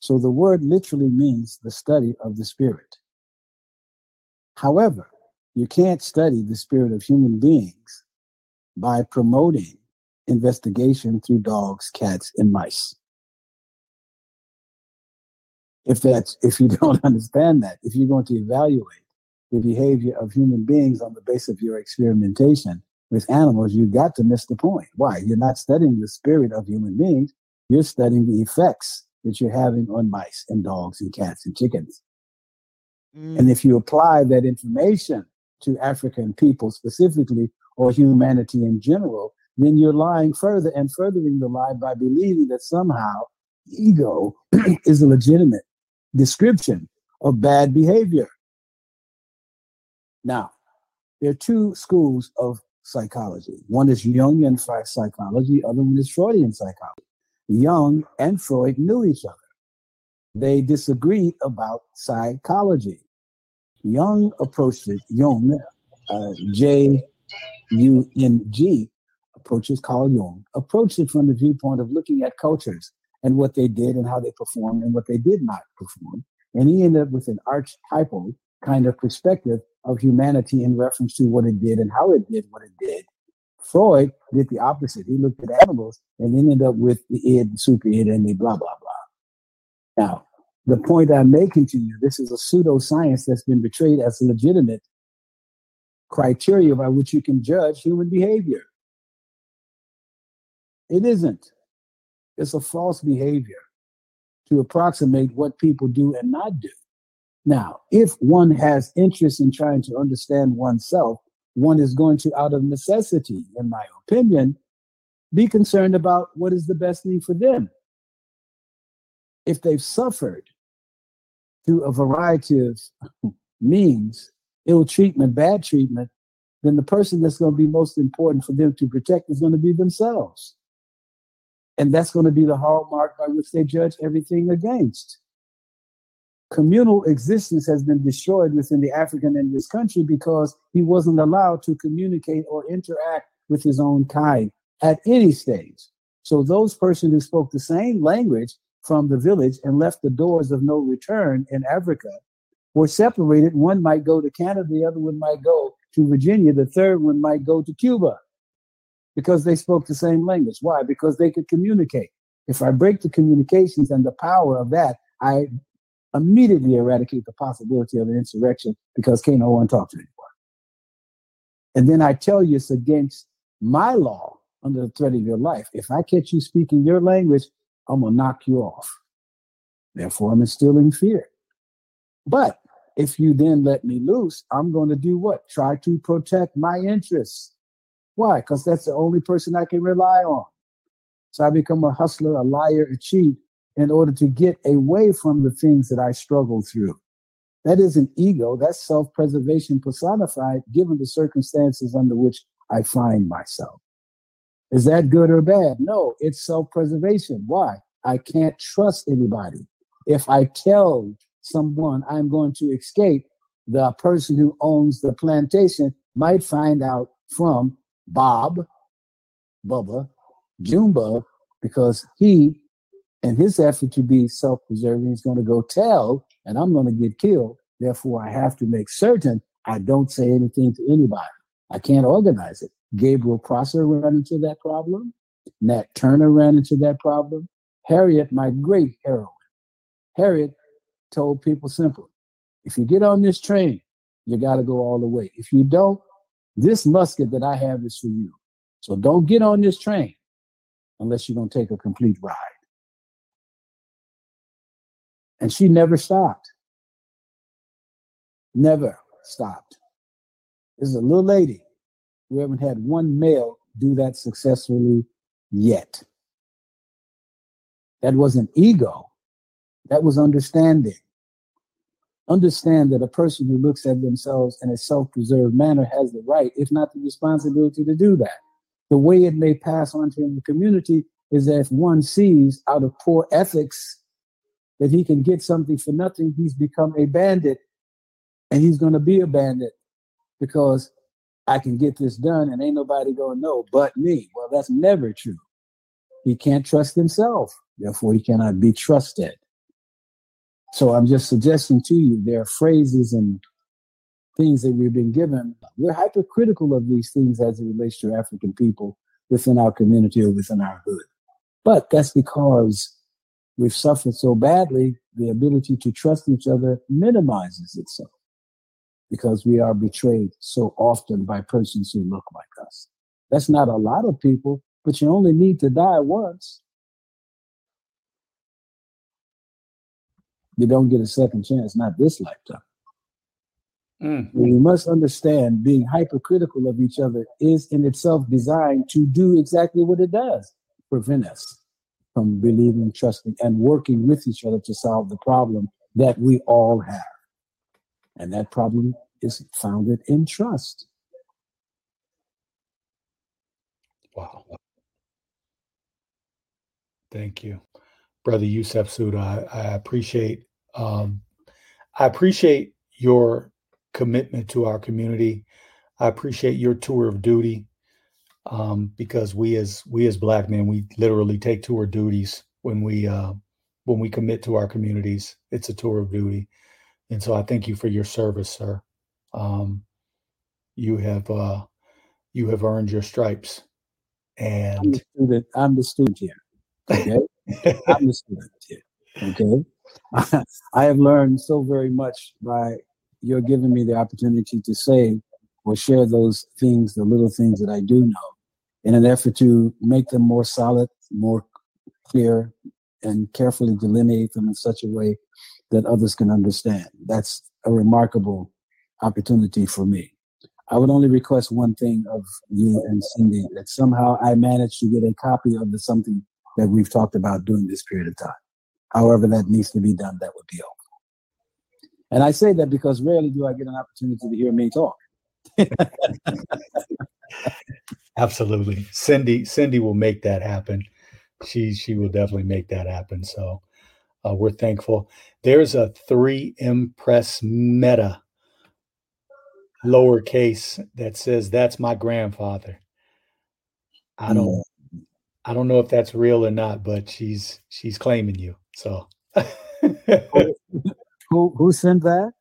So the word literally means the study of the spirit. However, you can't study the spirit of human beings by promoting investigation through dogs, cats, and mice. If that's if you <laughs> don't understand that, if you're going to evaluate the behavior of human beings on the basis of your experimentation with animals, you've got to miss the point. Why? You're not studying the spirit of human beings, you're studying the effects that you're having on mice and dogs and cats and chickens. Mm. And if you apply that information to African people specifically or humanity in general, then you're lying further and furthering the lie by believing that somehow ego <clears throat> is a legitimate description of bad behavior. Now, there are two schools of psychology. One is Jungian psychology, the other one is Freudian psychology. Jung and Freud knew each other. They disagreed about psychology. Jung approached it, Jung, uh, J U N G, approaches Carl Jung, approached it from the viewpoint of looking at cultures and what they did and how they performed and what they did not perform. And he ended up with an archetypal kind of perspective of humanity in reference to what it did and how it did what it did. Freud did the opposite. He looked at animals and ended up with the id, the super id, and the blah, blah, blah. Now, the point I'm making to you, this is a pseudoscience that's been betrayed as legitimate criteria by which you can judge human behavior. It isn't. It's a false behavior to approximate what people do and not do. Now, if one has interest in trying to understand oneself, one is going to, out of necessity, in my opinion, be concerned about what is the best thing for them. If they've suffered through a variety of <laughs> means, ill treatment, bad treatment, then the person that's going to be most important for them to protect is going to be themselves. And that's going to be the hallmark by which they judge everything against communal existence has been destroyed within the African in this country because he wasn't allowed to communicate or interact with his own kind at any stage. So those persons who spoke the same language from the village and left the doors of no return in Africa were separated. One might go to Canada, the other one might go to Virginia, the third one might go to Cuba because they spoke the same language. Why? Because they could communicate. If I break the communications and the power of that, I immediately eradicate the possibility of an insurrection because can't no one talk to anyone. And then I tell you it's against my law under the threat of your life. If I catch you speaking your language, I'm gonna knock you off. Therefore, I'm instilling fear. But if you then let me loose, I'm going to do what? Try to protect my interests. Why? Because that's the only person I can rely on. So I become a hustler, a liar, a cheat, in order to get away from the things that I struggle through. That isn't ego, that's self preservation personified given the circumstances under which I find myself. Is that good or bad? No, it's self preservation. Why? I can't trust anybody. If I tell someone I'm going to escape, the person who owns the plantation might find out from Bob, Bubba, Jumbo, because he and his effort to be self preserving is going to go tell, and I'm going to get killed. Therefore, I have to make certain I don't say anything to anybody. I can't organize it. Gabriel Prosser ran into that problem. Nat Turner ran into that problem. Harriet, my great heroine, Harriet told people simply if you get on this train, you got to go all the way. If you don't, this musket that I have is for you. So don't get on this train unless you're going to take a complete ride. And she never stopped. Never stopped. This is a little lady. We haven't had one male do that successfully yet. That wasn't ego, that was understanding. Understand that a person who looks at themselves in a self preserved manner has the right, if not the responsibility, to do that. The way it may pass on to the community is that if one sees out of poor ethics that he can get something for nothing, he's become a bandit and he's going to be a bandit because I can get this done and ain't nobody going to know but me. Well, that's never true. He can't trust himself. Therefore, he cannot be trusted. So I'm just suggesting to you there are phrases and things that we've been given. We're hypercritical of these things as it relates to African people within our community or within our hood. But that's because we've suffered so badly, the ability to trust each other minimizes itself because we are betrayed so often by persons who look like us. That's not a lot of people, but you only need to die once. You don't get a second chance, not this lifetime. Mm. We must understand being hypercritical of each other is in itself designed to do exactly what it does prevent us from believing, trusting, and working with each other to solve the problem that we all have. And that problem is founded in trust. Wow. Thank you, brother Yusef Sulton. I, I appreciate um, I appreciate your commitment to our community. I appreciate your tour of duty um, because we as we as black men we literally take tour duties when we uh, when we commit to our communities. It's a tour of duty, and so I thank you for your service, sir. Um, you have uh, you have earned your stripes, and I'm the student. I'm the student here. Okay, <laughs> I'm the student here. Okay, <laughs> I have learned so very much by your giving me the opportunity to say or share those things, the little things that I do know, in an effort to make them more solid, more clear, and carefully delineate them in such a way that others can understand. That's a remarkable opportunity for me. I would only request one thing of you and Cindy that somehow I manage to get a copy of the something that we've talked about during this period of time. However, that needs to be done, that would be helpful. And I say that because rarely do I get an opportunity to hear me talk. <laughs> Absolutely. Cindy, Cindy will make that happen. She she will definitely make that happen. So uh, we're thankful. There's a three impress meta lowercase that says that's my grandfather. I don't mm. I don't know if that's real or not, but she's she's claiming you. So <laughs> who who sent that?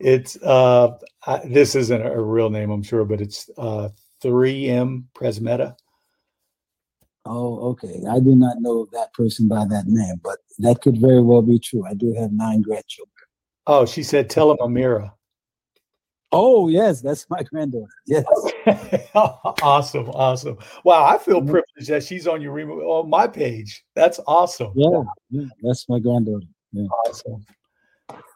It's uh I, this isn't a real name, I'm sure, but it's uh 3M Presmeta. Oh, okay. I do not know that person by that name, but that could very well be true. I do have nine grandchildren. Oh, she said, tell him Amira. Oh, yes, that's my granddaughter. Yes. <laughs> awesome. Awesome. Wow. I feel privileged that she's on your on my page. That's awesome. Yeah. yeah that's my granddaughter. Yeah. Awesome.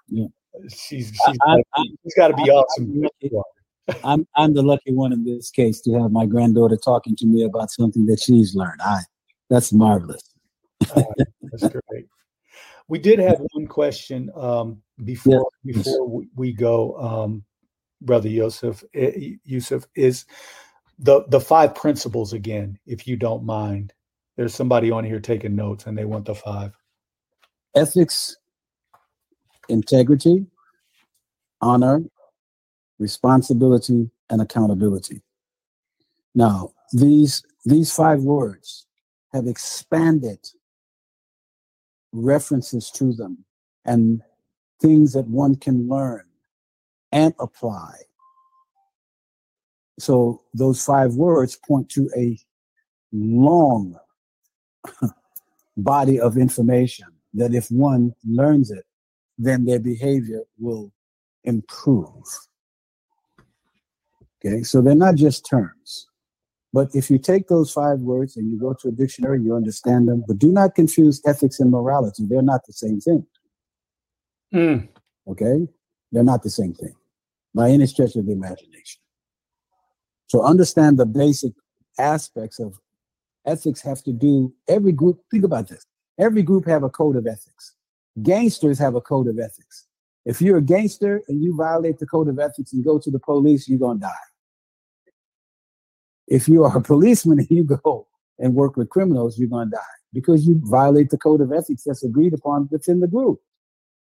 Yeah. She's, she's, I, I, she's got to be I, awesome. I'm I'm the lucky one in this case to have my granddaughter talking to me about something that she's learned. I that's marvelous. uh, that's great. We did have <laughs> one question um, before yes. before we go, um, brother Yusef. Eh, Yusef is the the five principles again, if you don't mind. There's somebody on here taking notes, and they want the five. Ethics, integrity, honor, responsibility, and accountability. Now, these, these five words have expanded references to them and things that one can learn and apply. So those five words point to a long body of information that if one learns it, then their behavior will improve. Okay, so they're not just terms. But if you take those five words and you go to a dictionary, you understand them. But do not confuse ethics and morality. They're not the same thing. Mm. Okay? They're not the same thing. By any stretch of the imagination. So understand the basic aspects of ethics have to do every group think about this. Every group have a code of ethics. Gangsters have a code of ethics. If you're a gangster and you violate the code of ethics and go to the police you're to die. If you are a policeman and you go and work with criminals you're to die because you violate the code of ethics that's agreed upon within the group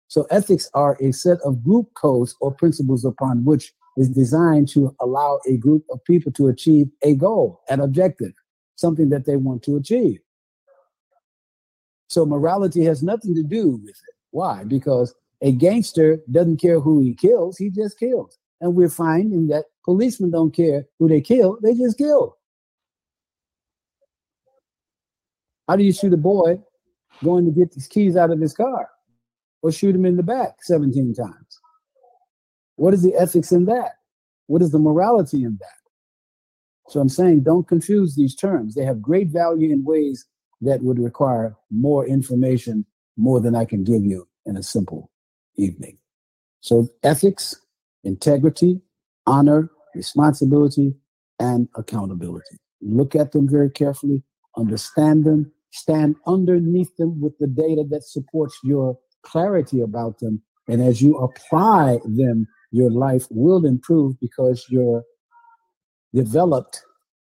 so ethics are a set of group codes or principles upon which is designed to allow a group of people to achieve a goal, an objective, something that they want to achieve. So morality has nothing to do with it. Why? Because a gangster doesn't care who he kills, he just kills. And we're finding that policemen don't care who they kill, they just kill. How do you shoot a boy going to get these keys out of his car or shoot him in the back 17 times? What is the ethics in that? What is the morality in that? So I'm saying don't confuse these terms. They have great value in ways that would require more information, more than I can give you in a simple evening. So ethics, integrity, honor, responsibility, and accountability. Look at them very carefully, understand them, stand underneath them with the data that supports your clarity about them. And as you apply them your life will improve because your developed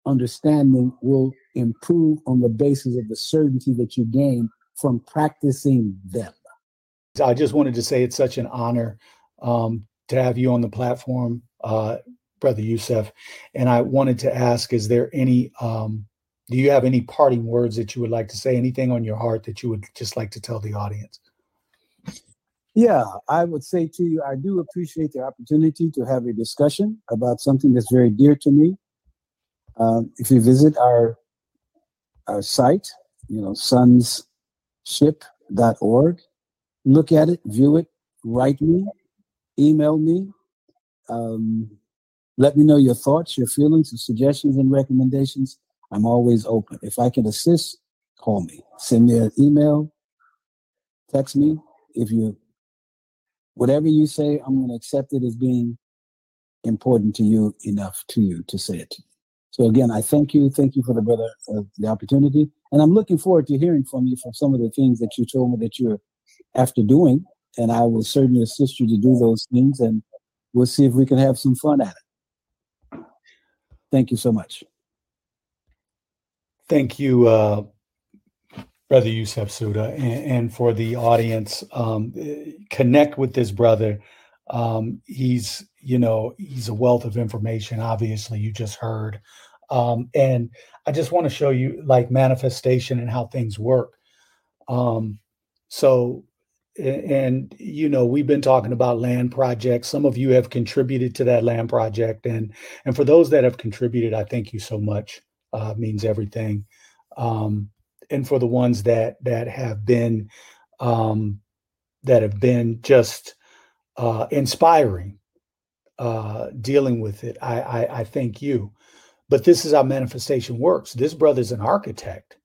understanding will improve on the basis of the certainty that you gain from practicing them. I just wanted to say it's such an honor um, to have you on the platform, uh, Brother Yusef. And I wanted to ask is there any, um, do you have any parting words that you would like to say? Anything on your heart that you would just like to tell the audience? Yeah, I would say to you, I do appreciate the opportunity to have a discussion about something that's very dear to me. Um, if you visit our our site, you know, sunzship.org, look at it, view it, write me, email me, um, let me know your thoughts, your feelings, your suggestions, and recommendations. I'm always open. If I can assist, call me, send me an email, text me. If you whatever you say, I'm going to accept it as being important to you enough to you to say it to me. So again, I thank you. Thank you for the brother uh, the opportunity, and I'm looking forward to hearing from you from some of the things that you told me that you're after doing, and I will certainly assist you to do those things, and we'll see if we can have some fun at it. Thank you so much. Thank you, uh, Brother Yusef Sulton, and, and for the audience, um, connect with this brother. Um, he's, you know, he's a wealth of information. Obviously, you just heard, um, and I just want to show you like manifestation and how things work. Um, so, and you know, we've been talking about land projects. Some of you have contributed to that land project, and and for those that have contributed, I thank you so much. Uh, means everything. Um, and for the ones that that have been um, that have been just uh, inspiring uh, dealing with it. I, I, I thank you. But this is how manifestation works. This brother's an architect.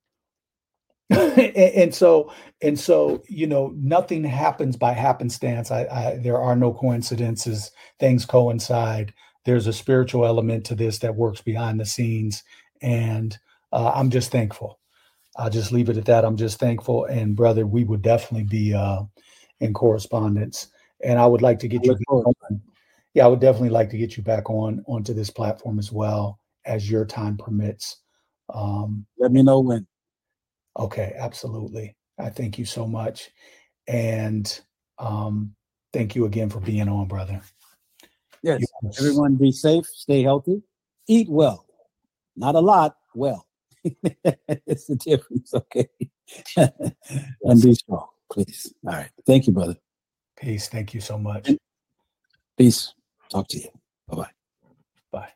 <laughs> and, and, so and so you know nothing happens by happenstance I, I, there are no coincidences things coincide there's a spiritual element to this that works behind the scenes and uh, i'm just thankful I'll just leave it at that. I'm just thankful. And brother, we would definitely be uh, in correspondence. And I would like to get you. On, yeah, I would definitely like to get you back on onto this platform as well as your time permits. Um, Let me know when. Okay, absolutely. I thank you so much, and um, thank you again for being on, brother. Yes. Everyone, be safe, stay healthy, eat well, not a lot, well. <laughs> it's the difference, okay? <laughs> and be strong, please. All right. Thank you, brother. Peace. Thank you so much. Peace. Talk to you. Bye-bye. Bye.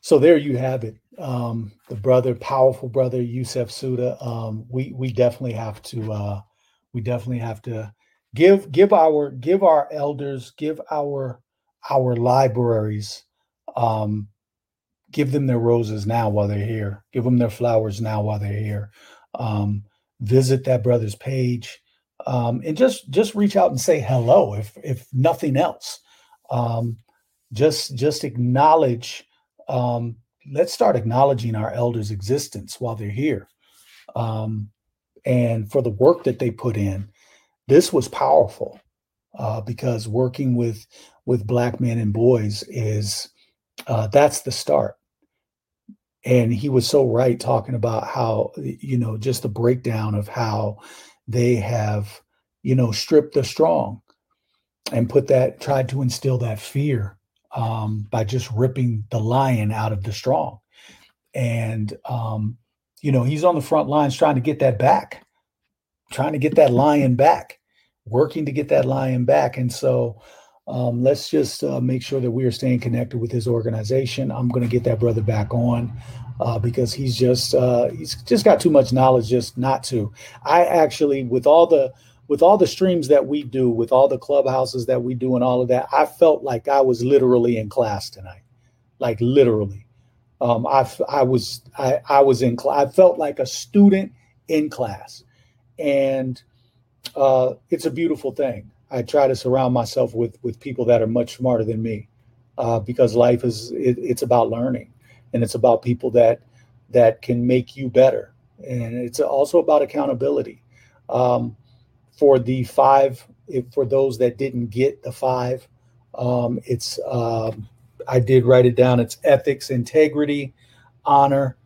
So there you have it. Um, the brother, powerful brother Yusef Sulton. Um, we we definitely have to uh, we definitely have to give give our give our elders, give our our libraries um, give them their roses now while they're here. Give them their flowers now while they're here. Um, visit that brother's page um, and just just reach out and say hello if if nothing else. Um, just just acknowledge. Um, let's start acknowledging our elders' existence while they're here, um, and for the work that they put in. This was powerful uh, because working with with black men and boys is uh, that's the start and he was so right talking about how you know just the breakdown of how they have you know stripped the strong and put that tried to instill that fear um, by just ripping the lion out of the strong. And um, you know he's on the front lines trying to get that back trying to get that lion back working to get that lion back. And so um, let's just uh, make sure that we are staying connected with his organization. I'm going to get that brother back on uh, because he's just uh, he's just got too much knowledge just not to. I actually, with all the with all the streams that we do, with all the clubhouses that we do, and all of that, I felt like I was literally in class tonight, like literally. Um, I I was I I was in class. I felt like a student in class, and uh, it's a beautiful thing. I try to surround myself with with people that are much smarter than me, uh, because life is it, it's about learning, and it's about people that that can make you better, and it's also about accountability. Um, for the five, if, for those that didn't get the five, um, it's um, I did write it down. It's ethics, integrity, honor,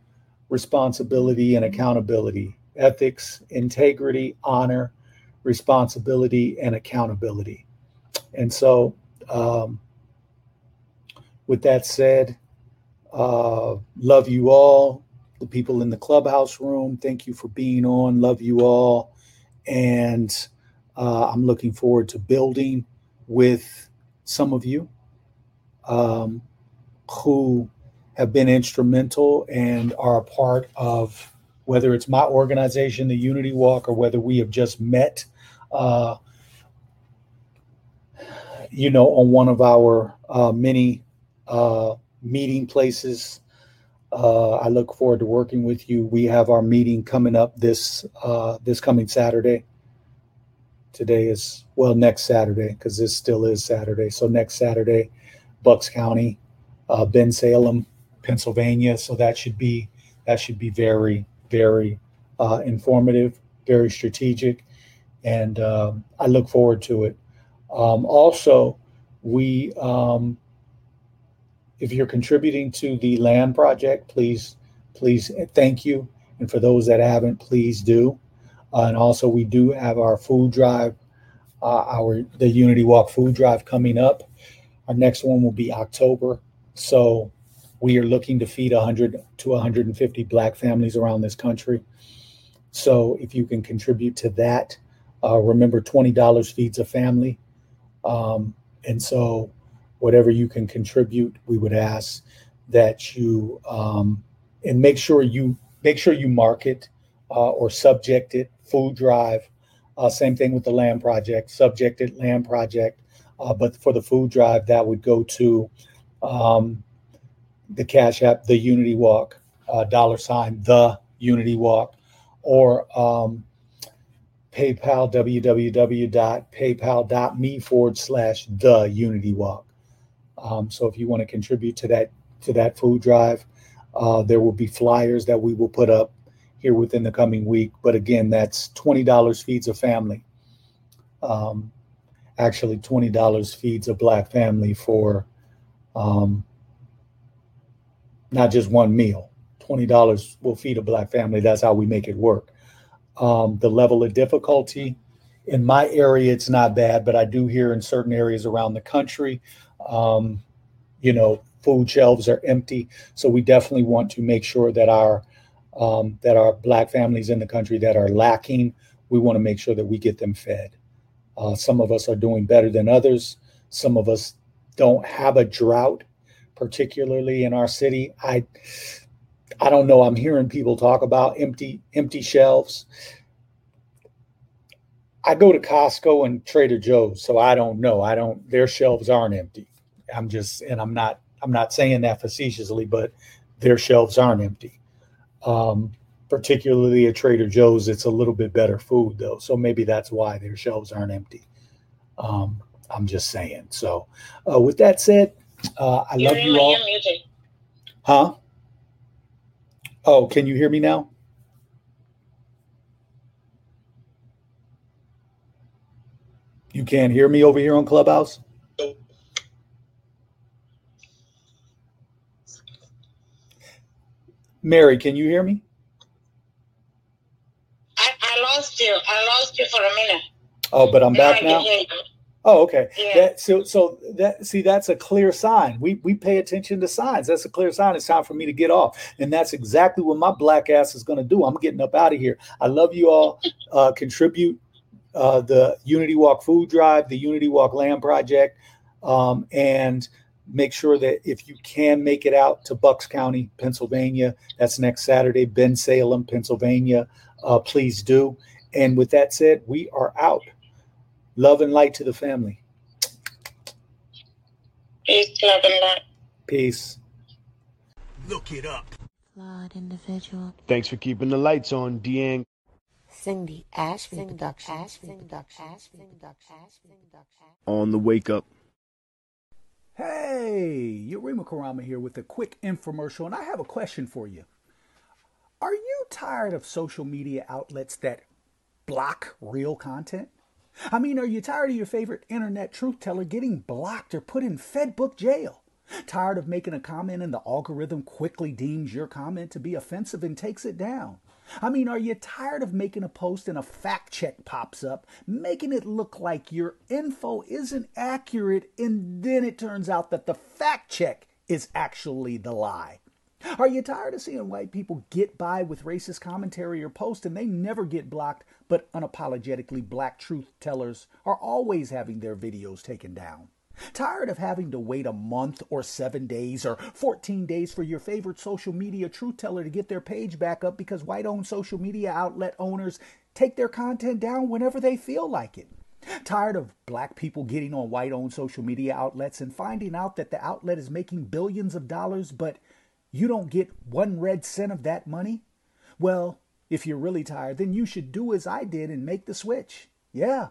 responsibility, and accountability. Ethics, integrity, honor, responsibility and accountability. And so, um, with that said, uh, love you all. The people in the clubhouse room, thank you for being on. Love you all. And uh, I'm looking forward to building with some of you um, who have been instrumental and are a part of whether it's my organization, the Unity Walk, or whether we have just met uh, you know, on one of our uh, many uh, meeting places. Uh, I look forward to working with you. We have our meeting coming up this uh, this coming Saturday. Today is well next Saturday because this still is Saturday. So next Saturday, Bucks County, uh, Bensalem, Pennsylvania. So that should be that should be very very informative, very strategic and uh, I look forward to it. Um, also, we, um, if you're contributing to the land project, please, please thank you. And for those that haven't, please do. Uh, and also, we do have our food drive, uh, our the Unity Walk food drive coming up. Our next one will be October. So we are looking to feed 100 to 150 Black families around this country. So if you can contribute to that, uh, remember, $20 feeds a family. Um, and so, whatever you can contribute, we would ask that you um, and make sure you make sure you market uh, or subject it food drive. Uh, same thing with the land project, subjected land project. Uh, but for the food drive, that would go to um, the Cash App, the Unity Walk, uh, dollar sign, the Unity Walk, or um, PayPal, www.paypal.me forward slash the Unity Walk. Um, so if you want to contribute to that to that food drive, uh, there will be flyers that we will put up here within the coming week. But again, that's twenty dollars feeds a family. Um, actually, twenty dollars feeds a black family for um, not just one meal. Twenty dollars will feed a black family. That's how we make it work. Um, the level of difficulty in my area, it's not bad, but I do hear in certain areas around the country, um, you know, food shelves are empty. So we definitely want to make sure that our um, that our black families in the country that are lacking, we want to make sure that we get them fed. Uh, some of us are doing better than others. Some of us don't have a drought, particularly in our city. I I don't know. I'm hearing people talk about empty empty shelves. I go to Costco and Trader Joe's, so I don't know. I don't. Their shelves aren't empty. I'm just, and I'm not. I'm not saying that facetiously, but their shelves aren't empty. Um, particularly at Trader Joe's, it's a little bit better food though, so maybe that's why their shelves aren't empty. Um, I'm just saying. So, uh, with that said, uh, I love you all. Huh? Oh, can you hear me now? You can't hear me over here on Clubhouse? Mary, can you hear me? I, I lost you. I lost you for a minute. Oh, but I'm Now back now. Oh, okay. Yeah. That, so, so that see, that's a clear sign. We we pay attention to signs. That's a clear sign. It's time for me to get off, and that's exactly what my black ass is going to do. I'm getting up out of here. I love you all. <laughs> Uh, contribute uh, the Unity Walk Food Drive, the Unity Walk Land Project, um, and make sure that if you can make it out to Bucks County, Pennsylvania, that's next Saturday. Bensalem, Pennsylvania. Uh, please do. And with that said, we are out. Love and light to the family. Peace, love, and light. Peace. Look it up. Flawed individual. Thanks for keeping the lights on, Deang. Cindy Ashby Productions. On the wake up. Hey, Yurima Karama here with a quick infomercial, and I have a question for you. Are you tired of social media outlets that block real content? I mean, are you tired of your favorite internet truth teller getting blocked or put in Fedbook jail? Tired of making a comment and the algorithm quickly deems your comment to be offensive and takes it down? I mean, are you tired of making a post and a fact check pops up, making it look like your info isn't accurate, and then it turns out that the fact check is actually the lie? Are you tired of seeing white people get by with racist commentary or posts and they never get blocked, but unapologetically black truth tellers are always having their videos taken down? Tired of having to wait a month or seven days or 14 days for your favorite social media truth teller to get their page back up because white owned social media outlet owners take their content down whenever they feel like it? Tired of black people getting on white owned social media outlets and finding out that the outlet is making billions of dollars, but you don't get one red cent of that money? Well, if you're really tired, then you should do as I did and make the switch. Yeah.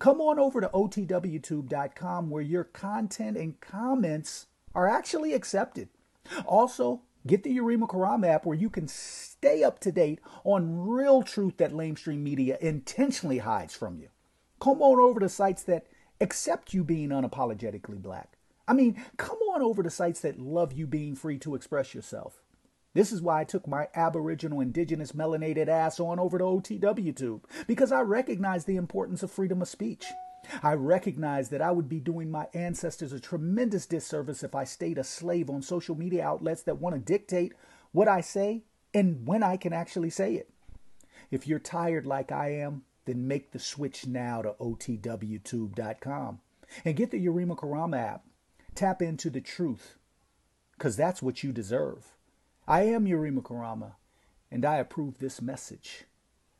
Come on over to otwtube.com where your content and comments are actually accepted. Also, get the Urema Karam app where you can stay up to date on real truth that lamestream media intentionally hides from you. Come on over to sites that accept you being unapologetically black. I mean, come on over to sites that love you being free to express yourself. This is why I took my Aboriginal Indigenous melanated ass on over to OTW Tube, because I recognize the importance of freedom of speech. I recognize that I would be doing my ancestors a tremendous disservice if I stayed a slave on social media outlets that want to dictate what I say and when I can actually say it. If you're tired like I am, then make the switch now to OTWTube.com and get the Urema Karama app. Tap into the truth, because that's what you deserve. I am Yurima Karama, and I approve this message.